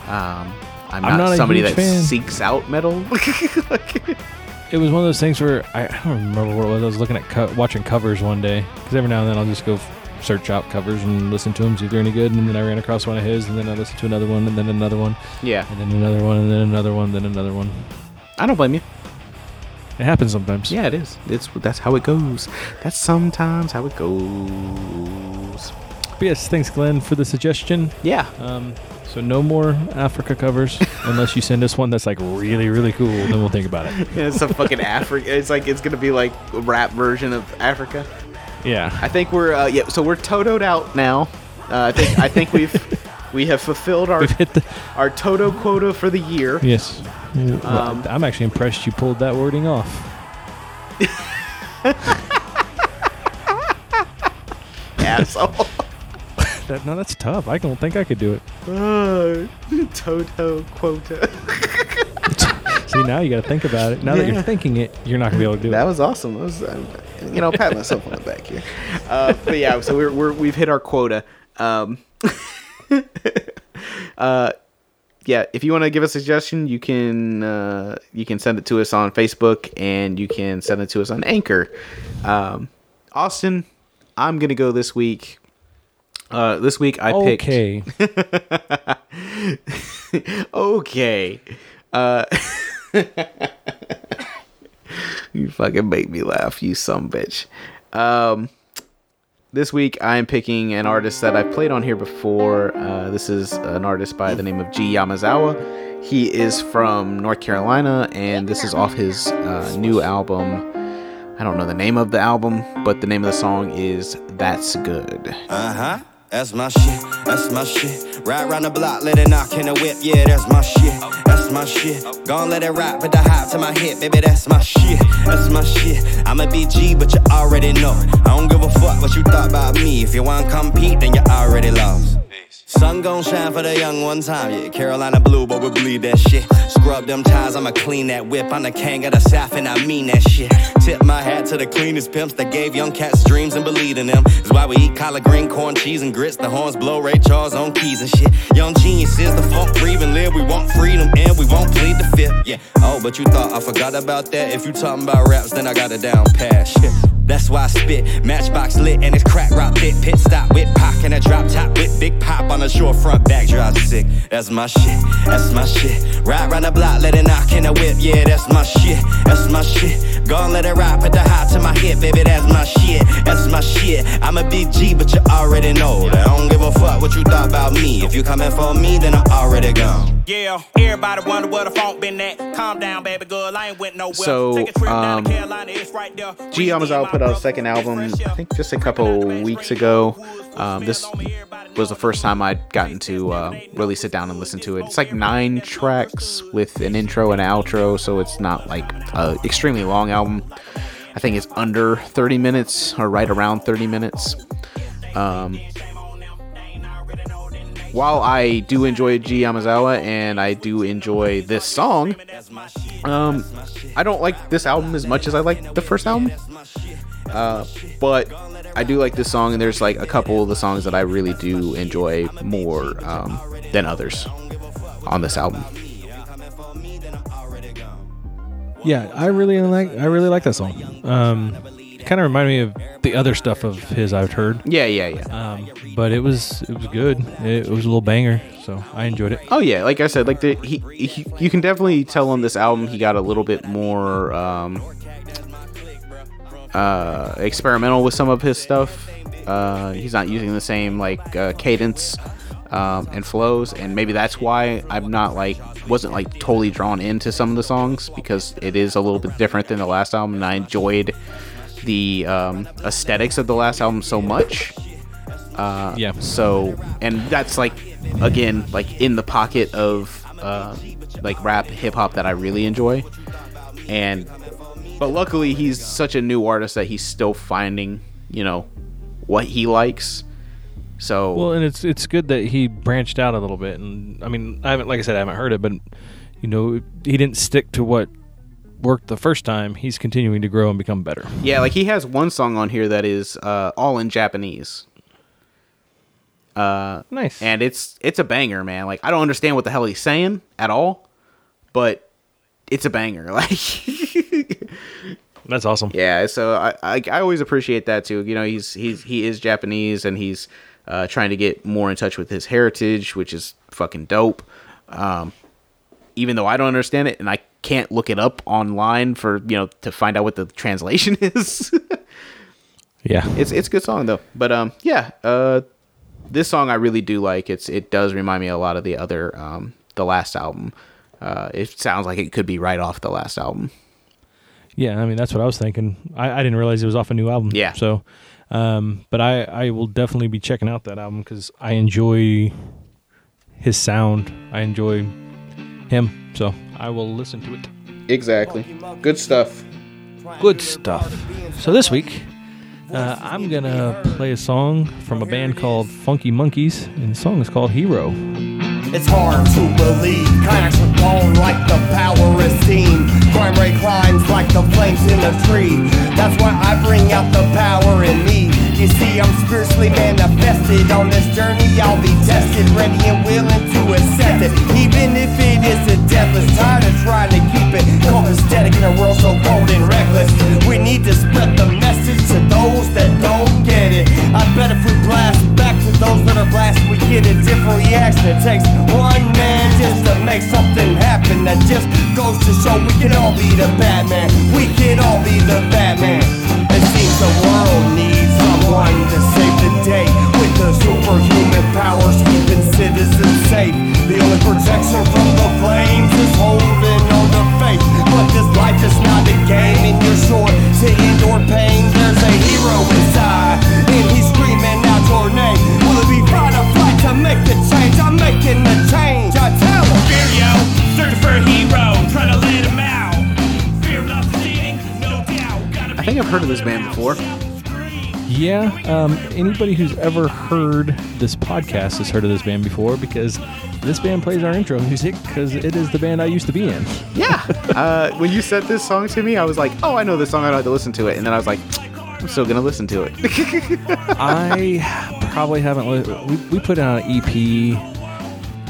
[SPEAKER 1] um, I'm,
[SPEAKER 2] I'm
[SPEAKER 1] not, somebody that
[SPEAKER 2] fan.
[SPEAKER 1] seeks out metal.
[SPEAKER 2] it was one of those things where I, I don't remember what it was. I was looking at co- watching covers one day because every now and then I'll just go f- search out covers and listen to them, see if they're any good. And then I ran across one of his, and then I listened to another one, and then another one,
[SPEAKER 1] yeah,
[SPEAKER 2] and then another one, and then another one, then another one.
[SPEAKER 1] I don't blame you.
[SPEAKER 2] It happens sometimes.
[SPEAKER 1] Yeah, it is. It's that's how it goes. That's sometimes how it goes.
[SPEAKER 2] But yes, thanks, Glenn, for the suggestion.
[SPEAKER 1] Yeah.
[SPEAKER 2] Um, so no more Africa covers unless you send us one that's like really, really cool. Then we'll think about it.
[SPEAKER 1] it's a fucking Africa. It's like it's gonna be like a rap version of Africa.
[SPEAKER 2] Yeah.
[SPEAKER 1] I think we're uh, yeah. So we're totoed out now. Uh, I think I think we've we have fulfilled our
[SPEAKER 2] We've hit the
[SPEAKER 1] our toto quota for the year.
[SPEAKER 2] yes.
[SPEAKER 1] Um,
[SPEAKER 2] I'm actually impressed you pulled that wording off.
[SPEAKER 1] Asshole.
[SPEAKER 2] That, no, that's tough. I don't think I could do it.
[SPEAKER 1] Uh, toto quota.
[SPEAKER 2] See, now you got to think about it. Now that you're thinking it, you're not gonna be able to do
[SPEAKER 1] That
[SPEAKER 2] it.
[SPEAKER 1] That was awesome. That was, uh, you know, pat myself on the back here. Uh, but yeah, so we're, we're we've hit our quota. Um, uh, yeah, if you want to give a suggestion, you can uh, you can send it to us on Facebook and you can send it to us on Anchor. Um, Austin, I'm gonna go this week. Uh, this week I picked.
[SPEAKER 2] Okay.
[SPEAKER 1] okay. Uh, you fucking make me laugh, you some bitch. Um, this week I'm picking an artist that I've played on here before. Uh, this is an artist by the name of G Yamazawa. He is from North Carolina, and this is off his uh, new album. I don't know the name of the album, but the name of the song is That's Good.
[SPEAKER 5] Uh huh. That's my shit. That's my shit. Ride round the block, let it knock in the whip. Yeah, that's my shit. That's my shit. Gon' let it rock, put the hop to my hip, baby. That's my shit. That's my shit. I'm a BG, but you already know. I don't give a fuck what you thought about me. If you want to compete, then you already lost. Sun gon' shine for the young one time, yeah. Carolina blue, but we bleed that shit. Scrub them ties, I'ma clean that whip. I'm the king of the south, and I mean that shit. Tip my hat to the cleanest pimps that gave young cats dreams and believed in them. Is why we eat collard green, corn, cheese, and grits. The horns blow Ray Charles on keys and shit. Young geniuses, the funk and live. We want freedom and we won't plead the fifth. Yeah. Oh, but you thought I forgot about that? If you talking about raps, then I got it down pat. Shit. That's why I spit. Matchbox lit and it's crack rock bit. Pit stop with pock and a drop top with big pop on the short front back drive sick. That's my shit. That's my shit. Ride round the block, let it knock in the whip. Yeah, that's my shit. That's my shit. Gon' let it ride, put the hop to my hip, baby. That's my shit. That's my shit. I'm a big G, but you already know. that I don't give a fuck what you thought about me. If you coming for me, then I'm already gone.
[SPEAKER 6] Yeah, everybody wonder where the funk been at. Calm down, baby girl, I ain't went nowhere.
[SPEAKER 1] So,
[SPEAKER 6] Take a trip down
[SPEAKER 1] um,
[SPEAKER 6] to Carolina, it's right there.
[SPEAKER 1] G Yamazawa put out a second album, I think just a couple weeks ago. Um, this was the first time I'd gotten to uh, really sit down and listen to it. It's like nine tracks with an intro and an outro, so it's not like a extremely long album. I think it's under 30 minutes or right around 30 minutes. Um, while I do enjoy G Yamazawa and I do enjoy this song, um, I don't like this album as much as I like the first album. Uh, but I do like this song, and there's like a couple of the songs that I really do enjoy more um, than others on this album.
[SPEAKER 2] Yeah, I really like I really like that song. Um, kind of reminded me of the other stuff of his I've heard.
[SPEAKER 1] Yeah, yeah, yeah.
[SPEAKER 2] Um, but it was it was good. It, it was a little banger, so I enjoyed it.
[SPEAKER 1] Oh yeah, like I said, like the he, he you can definitely tell on this album he got a little bit more um uh experimental with some of his stuff. Uh he's not using the same like uh, cadence um and flows and maybe that's why I'm not like wasn't like totally drawn into some of the songs because it is a little bit different than the last album and I enjoyed the um aesthetics of the last album so much. Uh,
[SPEAKER 2] Yeah.
[SPEAKER 1] So, and that's like, again, like in the pocket of uh, like rap, hip hop that I really enjoy. And, but luckily, he's such a new artist that he's still finding, you know, what he likes. So,
[SPEAKER 2] Well, and it's it's good that he branched out a little bit. And I mean, I haven't like I said, I haven't heard it, but you know, he didn't stick to what worked the first time. He's continuing to grow and become better.
[SPEAKER 1] yeah, like he has one song on here that is uh, all in Japanese. Uh,
[SPEAKER 2] Nice.
[SPEAKER 1] and it's it's a banger, man. Like I don't understand what the hell he's saying at all, but it's a banger. Like
[SPEAKER 2] That's awesome.
[SPEAKER 1] yeah, so I, I I always appreciate that too. You know, he's he's he is Japanese and he's uh, trying to get more in touch with his heritage, which is fucking dope. Um, even though I don't understand it and I can't look it up online for you know to find out what the translation is.
[SPEAKER 2] Yeah.
[SPEAKER 1] it's it's a good song though. But um yeah, uh this song I really do like. It's it does remind me a lot of the other um the last album. Uh it sounds like it could be right off the last album.
[SPEAKER 2] Yeah, I mean that's what I was thinking. I, I didn't realize it was off a new album.
[SPEAKER 1] Yeah.
[SPEAKER 2] So, um, but I I will definitely be checking out that album because I enjoy his sound. I enjoy him. So I will listen to it.
[SPEAKER 1] Exactly. Good stuff.
[SPEAKER 2] Good stuff. So this week, uh, I'm gonna play a song from a band called Funky Monkeys, and the song is called Hero.
[SPEAKER 7] It's hard to believe. Climax are blown like the power of steam. Crime rate climbs like the flames in a tree. That's why I bring out the power in me. You see, I'm spiritually manifested. On this journey, I'll be tested, ready and willing to accept it. Even if it is a deathless, tired of trying to keep it copacetic in a world so cold and reckless. We need to spread the message to those that don't get it. I bet if we blast back to those that are blasted, we get a different reaction. It takes one man just to make something happen. That just goes to show we can all be the Batman. We can all be the Batman. It seems the world needs someone to save the day with the superhuman powers keeping citizens safe. The only protection from the flames is holding on to faith. But this life is not a game, and you're sure to endure pain. There's a hero inside, and he's screaming out your name. Will it be fight or flight to make the change? I'm making the change. I tell him.
[SPEAKER 6] Fear yo, searching for a hero, trying to let him out. Fear not succeeding, no doubt. Gotta
[SPEAKER 1] I think I've heard of this band before.
[SPEAKER 2] Yeah, um, anybody who's ever heard this podcast has heard of this band before because this band plays our intro music because it is the band I used to be in.
[SPEAKER 1] Yeah. uh, when you said this song to me, I was like, oh, I know this song. I don't have to listen to it. And then I was like, I'm still gonna listen to it.
[SPEAKER 2] I probably haven't. Li- we, we put out an EP,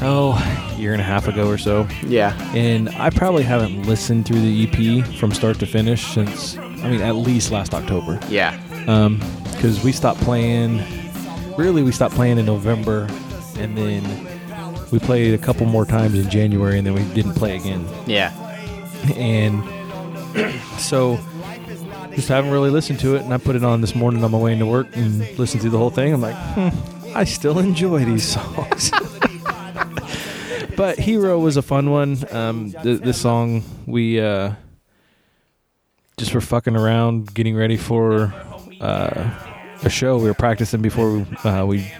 [SPEAKER 2] oh, a year and a half ago or so.
[SPEAKER 1] yeah.
[SPEAKER 2] And I probably haven't listened through the EP from start to finish since, I mean, at least last October.
[SPEAKER 1] Yeah.
[SPEAKER 2] Um, because we stopped playing. Really, we stopped playing in November, and then we played a couple more times in January, and then we didn't play again.
[SPEAKER 1] Yeah.
[SPEAKER 2] And so, just haven't really listened to it. And I put it on this morning on my way into work and listened to the whole thing. I'm like, hmm, I still enjoy these songs. but Hero was a fun one. Um, th- this song we uh, just were fucking around, getting ready for uh, a show. We were practicing before we, uh, we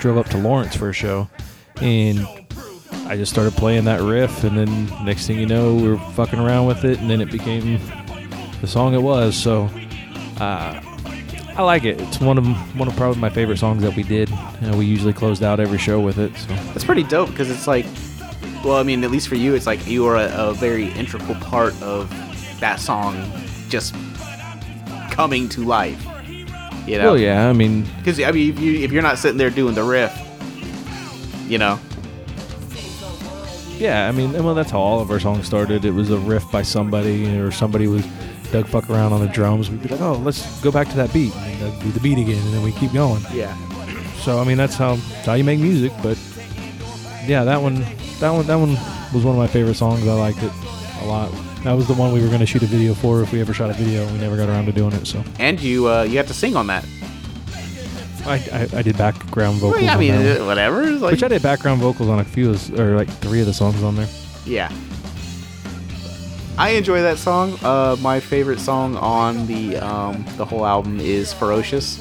[SPEAKER 2] drove up to Lawrence for a show, and I just started playing that riff, and then next thing you know, we were fucking around with it, and then it became the song it was. So. Uh, I like it. It's one of one of probably my favorite songs that we did. Uh, we usually closed out every show with it. So
[SPEAKER 1] That's pretty dope because it's like, well, I mean, at least for you, it's like you are a, a very integral part of that song just coming to life. You know?
[SPEAKER 2] Well, yeah. I mean,
[SPEAKER 1] Because I mean, if, you, if you're not sitting there doing the riff, you know,
[SPEAKER 2] yeah. I mean, well, that's how all of our songs started. It was a riff by somebody, or somebody was Doug fuck around on the drums. We'd be like, oh, let's go back to that beat. And Doug do the beat again, and then we keep going.
[SPEAKER 1] Yeah.
[SPEAKER 2] So I mean, that's how that's how you make music. But yeah, that one, that one, that one was one of my favorite songs. I liked it a lot. That was the one we were going to shoot a video for if we ever shot a video. We never got around to doing it. So
[SPEAKER 1] And you uh, you have to sing on that.
[SPEAKER 2] I, I, I did background vocals.
[SPEAKER 1] Well, yeah, I
[SPEAKER 2] on
[SPEAKER 1] mean,
[SPEAKER 2] that one.
[SPEAKER 1] uh, whatever. It's like,
[SPEAKER 2] Which I did background vocals on a few, of- or like three of the songs on there.
[SPEAKER 1] yeah. I enjoy that song. Uh, my favorite song on the um, the whole album is "Ferocious."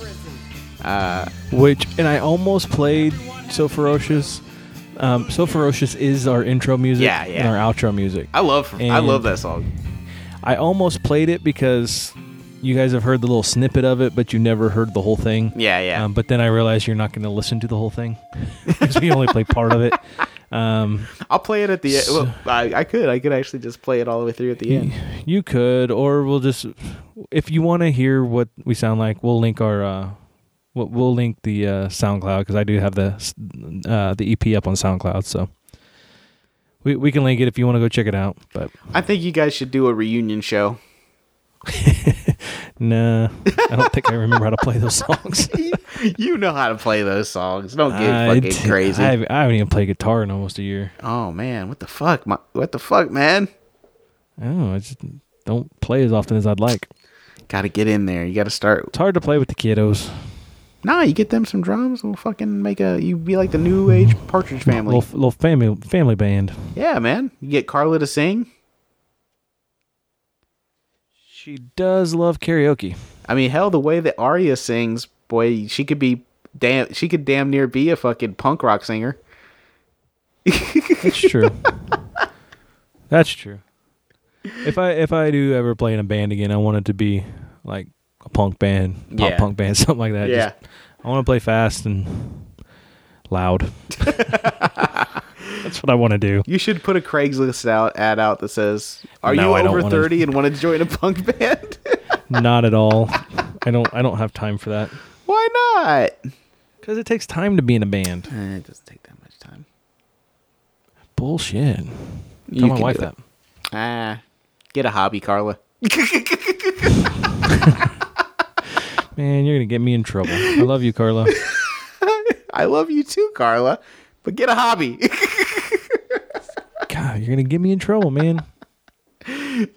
[SPEAKER 1] Uh,
[SPEAKER 2] Which, and I almost played So Ferocious. Um, so Ferocious is our intro music
[SPEAKER 1] Yeah, yeah.
[SPEAKER 2] and our outro music.
[SPEAKER 1] I love I love that song.
[SPEAKER 2] I almost played it because you guys have heard the little snippet of it, but you never heard the whole thing.
[SPEAKER 1] Yeah, yeah.
[SPEAKER 2] Um, but then I realized you're not going to listen to the whole thing because we only play part of it. Um,
[SPEAKER 1] I'll play it at the end.
[SPEAKER 2] So-
[SPEAKER 1] Well, I, I could. I could actually just play it all the way through at the end.
[SPEAKER 2] you could, or we'll just, if you want to hear what we sound like, we'll link our, uh, we'll, we'll link the uh, SoundCloud because I do have the uh, the EP up on SoundCloud, so we we can link it if you want to go check it out. But
[SPEAKER 1] I think you guys should do a reunion show.
[SPEAKER 2] nah, I don't think I remember how to play those songs.
[SPEAKER 1] you know how to play those songs. Don't get
[SPEAKER 2] I
[SPEAKER 1] fucking
[SPEAKER 2] d-
[SPEAKER 1] crazy.
[SPEAKER 2] I haven't, I haven't even played guitar in almost a year.
[SPEAKER 1] oh man, what the fuck? My, what the fuck, man?
[SPEAKER 2] I don't know. I just don't play as often as I'd like.
[SPEAKER 1] Got to get in there. You got to start.
[SPEAKER 2] It's hard to play with the kiddos.
[SPEAKER 1] Nah, you get them some drums. We'll fucking make a. You be like the new age Partridge Family.
[SPEAKER 2] Little, little family family band.
[SPEAKER 1] Yeah, man. You get Carla to sing.
[SPEAKER 2] She does love karaoke.
[SPEAKER 1] I mean, hell, the way that Arya sings, boy, she could be damn. She could damn near be a fucking punk rock singer.
[SPEAKER 2] That's true. That's true. If I if I do ever play in a band again, I want it to be like a punk band, pop
[SPEAKER 1] Yeah.
[SPEAKER 2] punk band, something like that.
[SPEAKER 1] Yeah.
[SPEAKER 2] Just- I want to play fast and loud. That's what I want to do.
[SPEAKER 1] You should put a Craigslist out ad out that says, "Are
[SPEAKER 2] No,
[SPEAKER 1] you over thirty and want to join a punk band?"
[SPEAKER 2] Not at all. I don't I don't have time for that
[SPEAKER 1] Why not?
[SPEAKER 2] because it takes time to be in a band.
[SPEAKER 1] Eh, it doesn't take that much time.
[SPEAKER 2] Bullshit.
[SPEAKER 1] You
[SPEAKER 2] Tell my wife that.
[SPEAKER 1] Ah, get a hobby, Carla.
[SPEAKER 2] Man, you're gonna get me in trouble. I love you, Carla.
[SPEAKER 1] I love you too, Carla, but get a hobby.
[SPEAKER 2] God, you're gonna get me in trouble, man.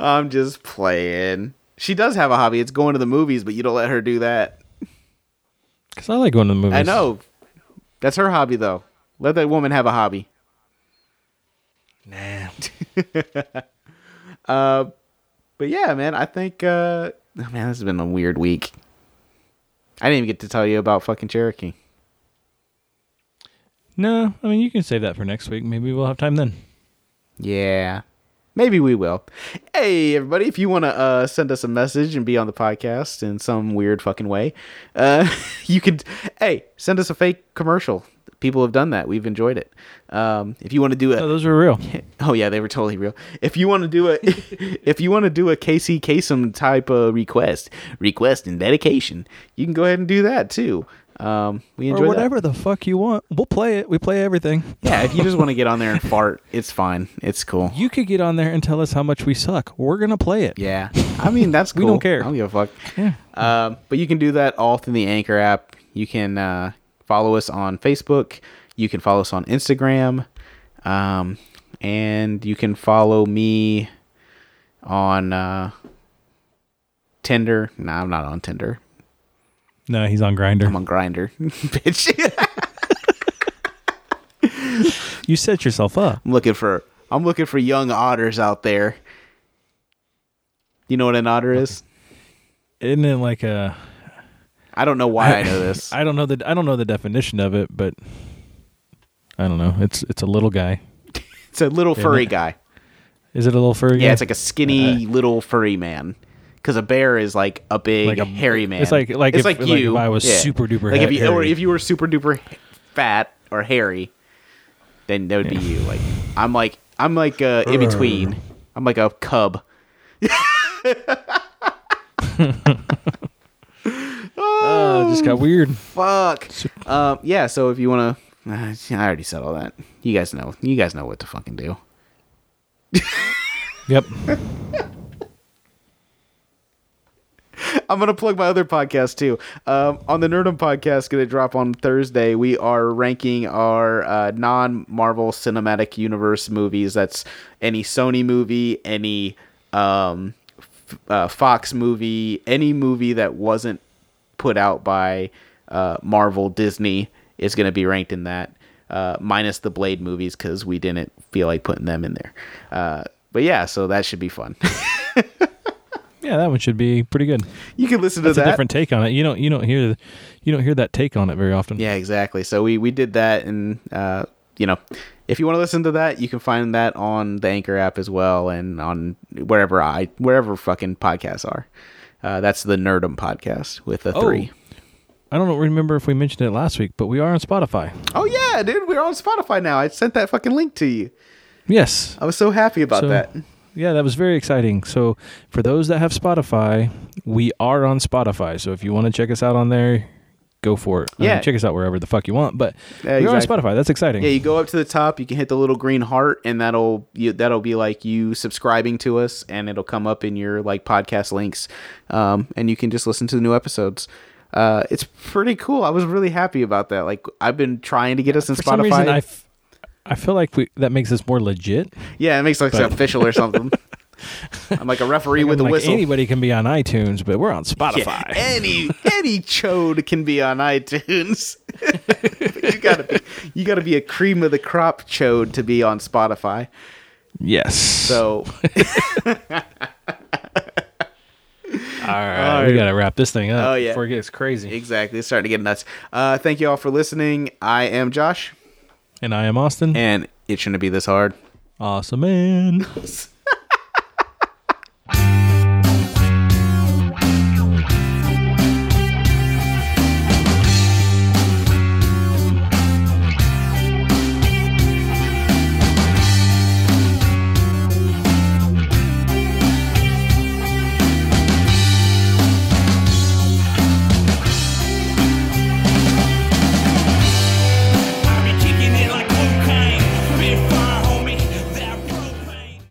[SPEAKER 1] I'm just playing. She does have a hobby. It's going to the movies, but you don't let her do that.
[SPEAKER 2] Cause I like going to the movies.
[SPEAKER 1] I know. That's her hobby, though. Let that woman have a hobby.
[SPEAKER 2] Nah.
[SPEAKER 1] But yeah, man, I think. uh oh, Man, this has been a weird week. I didn't even get to tell you about fucking Cherokee.
[SPEAKER 2] No, I mean you can save that for next week. Maybe we'll have time then.
[SPEAKER 1] Yeah. Maybe we will. Hey, everybody, if you want to uh, send us a message and be on the podcast in some weird fucking way, uh, you could, hey, send us a fake commercial. People have done that. We've enjoyed it. Um, if you want to do
[SPEAKER 2] Oh,
[SPEAKER 1] it,
[SPEAKER 2] those were real.
[SPEAKER 1] oh yeah, they were totally real. If you want to do it, if you want to do a Casey Kasem type of request, request and dedication, you can go ahead and do that too. Um, we enjoy
[SPEAKER 2] Or
[SPEAKER 1] that.
[SPEAKER 2] whatever the fuck you want. We'll play it. We play everything.
[SPEAKER 1] Yeah, if you just want to get on there and fart, it's fine. It's cool.
[SPEAKER 2] You could get on there and tell us how much we suck. We're gonna play it.
[SPEAKER 1] Yeah, I mean that's cool.
[SPEAKER 2] We don't care.
[SPEAKER 1] I don't give a fuck.
[SPEAKER 2] Yeah.
[SPEAKER 1] Um, but you can do that all through the Anchor app. You can uh, follow us on Facebook. You can follow us on Instagram, um, and you can follow me on uh, Tinder. No, I'm not on Tinder.
[SPEAKER 2] No, he's on Grindr.
[SPEAKER 1] I'm on Grindr, bitch.
[SPEAKER 2] You set yourself up.
[SPEAKER 1] I'm looking for. I'm looking for young otters out there. You know what an otter is?
[SPEAKER 2] Isn't it like a?
[SPEAKER 1] I don't know why I know this.
[SPEAKER 2] I don't know the I don't know the definition of it, but I don't know. It's it's a little guy.
[SPEAKER 1] It's a little furry guy.
[SPEAKER 2] Is it a little furry?
[SPEAKER 1] Yeah,
[SPEAKER 2] guy?
[SPEAKER 1] it's like a skinny little furry man. Because a bear is like a big
[SPEAKER 2] Like a-
[SPEAKER 1] hairy man.
[SPEAKER 2] it's like- like
[SPEAKER 1] it's
[SPEAKER 2] if-
[SPEAKER 1] like
[SPEAKER 2] like
[SPEAKER 1] you.
[SPEAKER 2] if I was super duper
[SPEAKER 1] Like if you or if you were super duper fat or hairy, then that would be you. Like I'm like I'm like uh, in between. I'm like a cub.
[SPEAKER 2] Uh, just got weird.
[SPEAKER 1] Fuck. Um, yeah. So if you want to, uh, I already said all that. You guys know. You guys know what to fucking do.
[SPEAKER 2] Yep.
[SPEAKER 1] I'm gonna plug my other podcast too. Um, on the Nerdum podcast, gonna drop on Thursday. We are ranking our uh, non-Marvel Cinematic Universe movies. That's any Sony movie, any um, f- uh, Fox movie, any movie that wasn't put out by uh, Marvel Disney is gonna be ranked in that. Uh, minus the Blade movies because we didn't feel like putting them in there. Uh, but yeah, so that should be fun.
[SPEAKER 2] Yeah, that one should be pretty good.
[SPEAKER 1] you can listen to
[SPEAKER 2] That's
[SPEAKER 1] that.
[SPEAKER 2] a different take on it. You don't you don't hear you don't hear that take on it very often.
[SPEAKER 1] Yeah, exactly. So we we did that, and uh, you know, if you want to listen to that, you can find that on the Anchor app as well, and on wherever I wherever fucking podcasts are. Uh, that's the Nerdum podcast with the
[SPEAKER 2] Oh.
[SPEAKER 1] three.
[SPEAKER 2] I don't remember if we mentioned it last week, but we are on Spotify.
[SPEAKER 1] Oh yeah, dude, we're on Spotify now. I sent that fucking link to you.
[SPEAKER 2] Yes.
[SPEAKER 1] I was so happy about
[SPEAKER 2] So-
[SPEAKER 1] that.
[SPEAKER 2] Yeah, that was very exciting. So, for those that have Spotify, we are on Spotify. So, if you want to check us out on there, go for it. I mean,
[SPEAKER 1] Yeah.
[SPEAKER 2] check us out wherever the fuck you want. But
[SPEAKER 1] Yeah,
[SPEAKER 2] we're on. Spotify. That's exciting.
[SPEAKER 1] Yeah, you go up to the top, you can hit the little green heart, and that'll you, that'll be like you subscribing to us, and it'll come up in your like podcast links, um, and you can just listen to the new episodes. Uh, it's pretty cool. I was really happy about that. Like I've been trying to get us in Spotify.
[SPEAKER 2] reason, I, f- I feel like we, that makes us more legit.
[SPEAKER 1] yeah, it makes us like
[SPEAKER 2] But-
[SPEAKER 1] official or something. I'm like a referee with a
[SPEAKER 2] Like,
[SPEAKER 1] whistle.
[SPEAKER 2] Anybody can be on iTunes, but we're on
[SPEAKER 1] Yeah,
[SPEAKER 2] Spotify.
[SPEAKER 1] any any chode can be on iTunes. You gotta be you gotta be a cream of the crop chode to be on Spotify.
[SPEAKER 2] yes.
[SPEAKER 1] So
[SPEAKER 2] all right, we gotta wrap this thing up
[SPEAKER 1] Oh, yeah.
[SPEAKER 2] before it gets crazy.
[SPEAKER 1] Exactly. It's starting to get nuts. Uh, thank you all for listening. I am Josh,
[SPEAKER 2] And I am Austin.
[SPEAKER 1] and it shouldn't be this hard.
[SPEAKER 2] awesome man.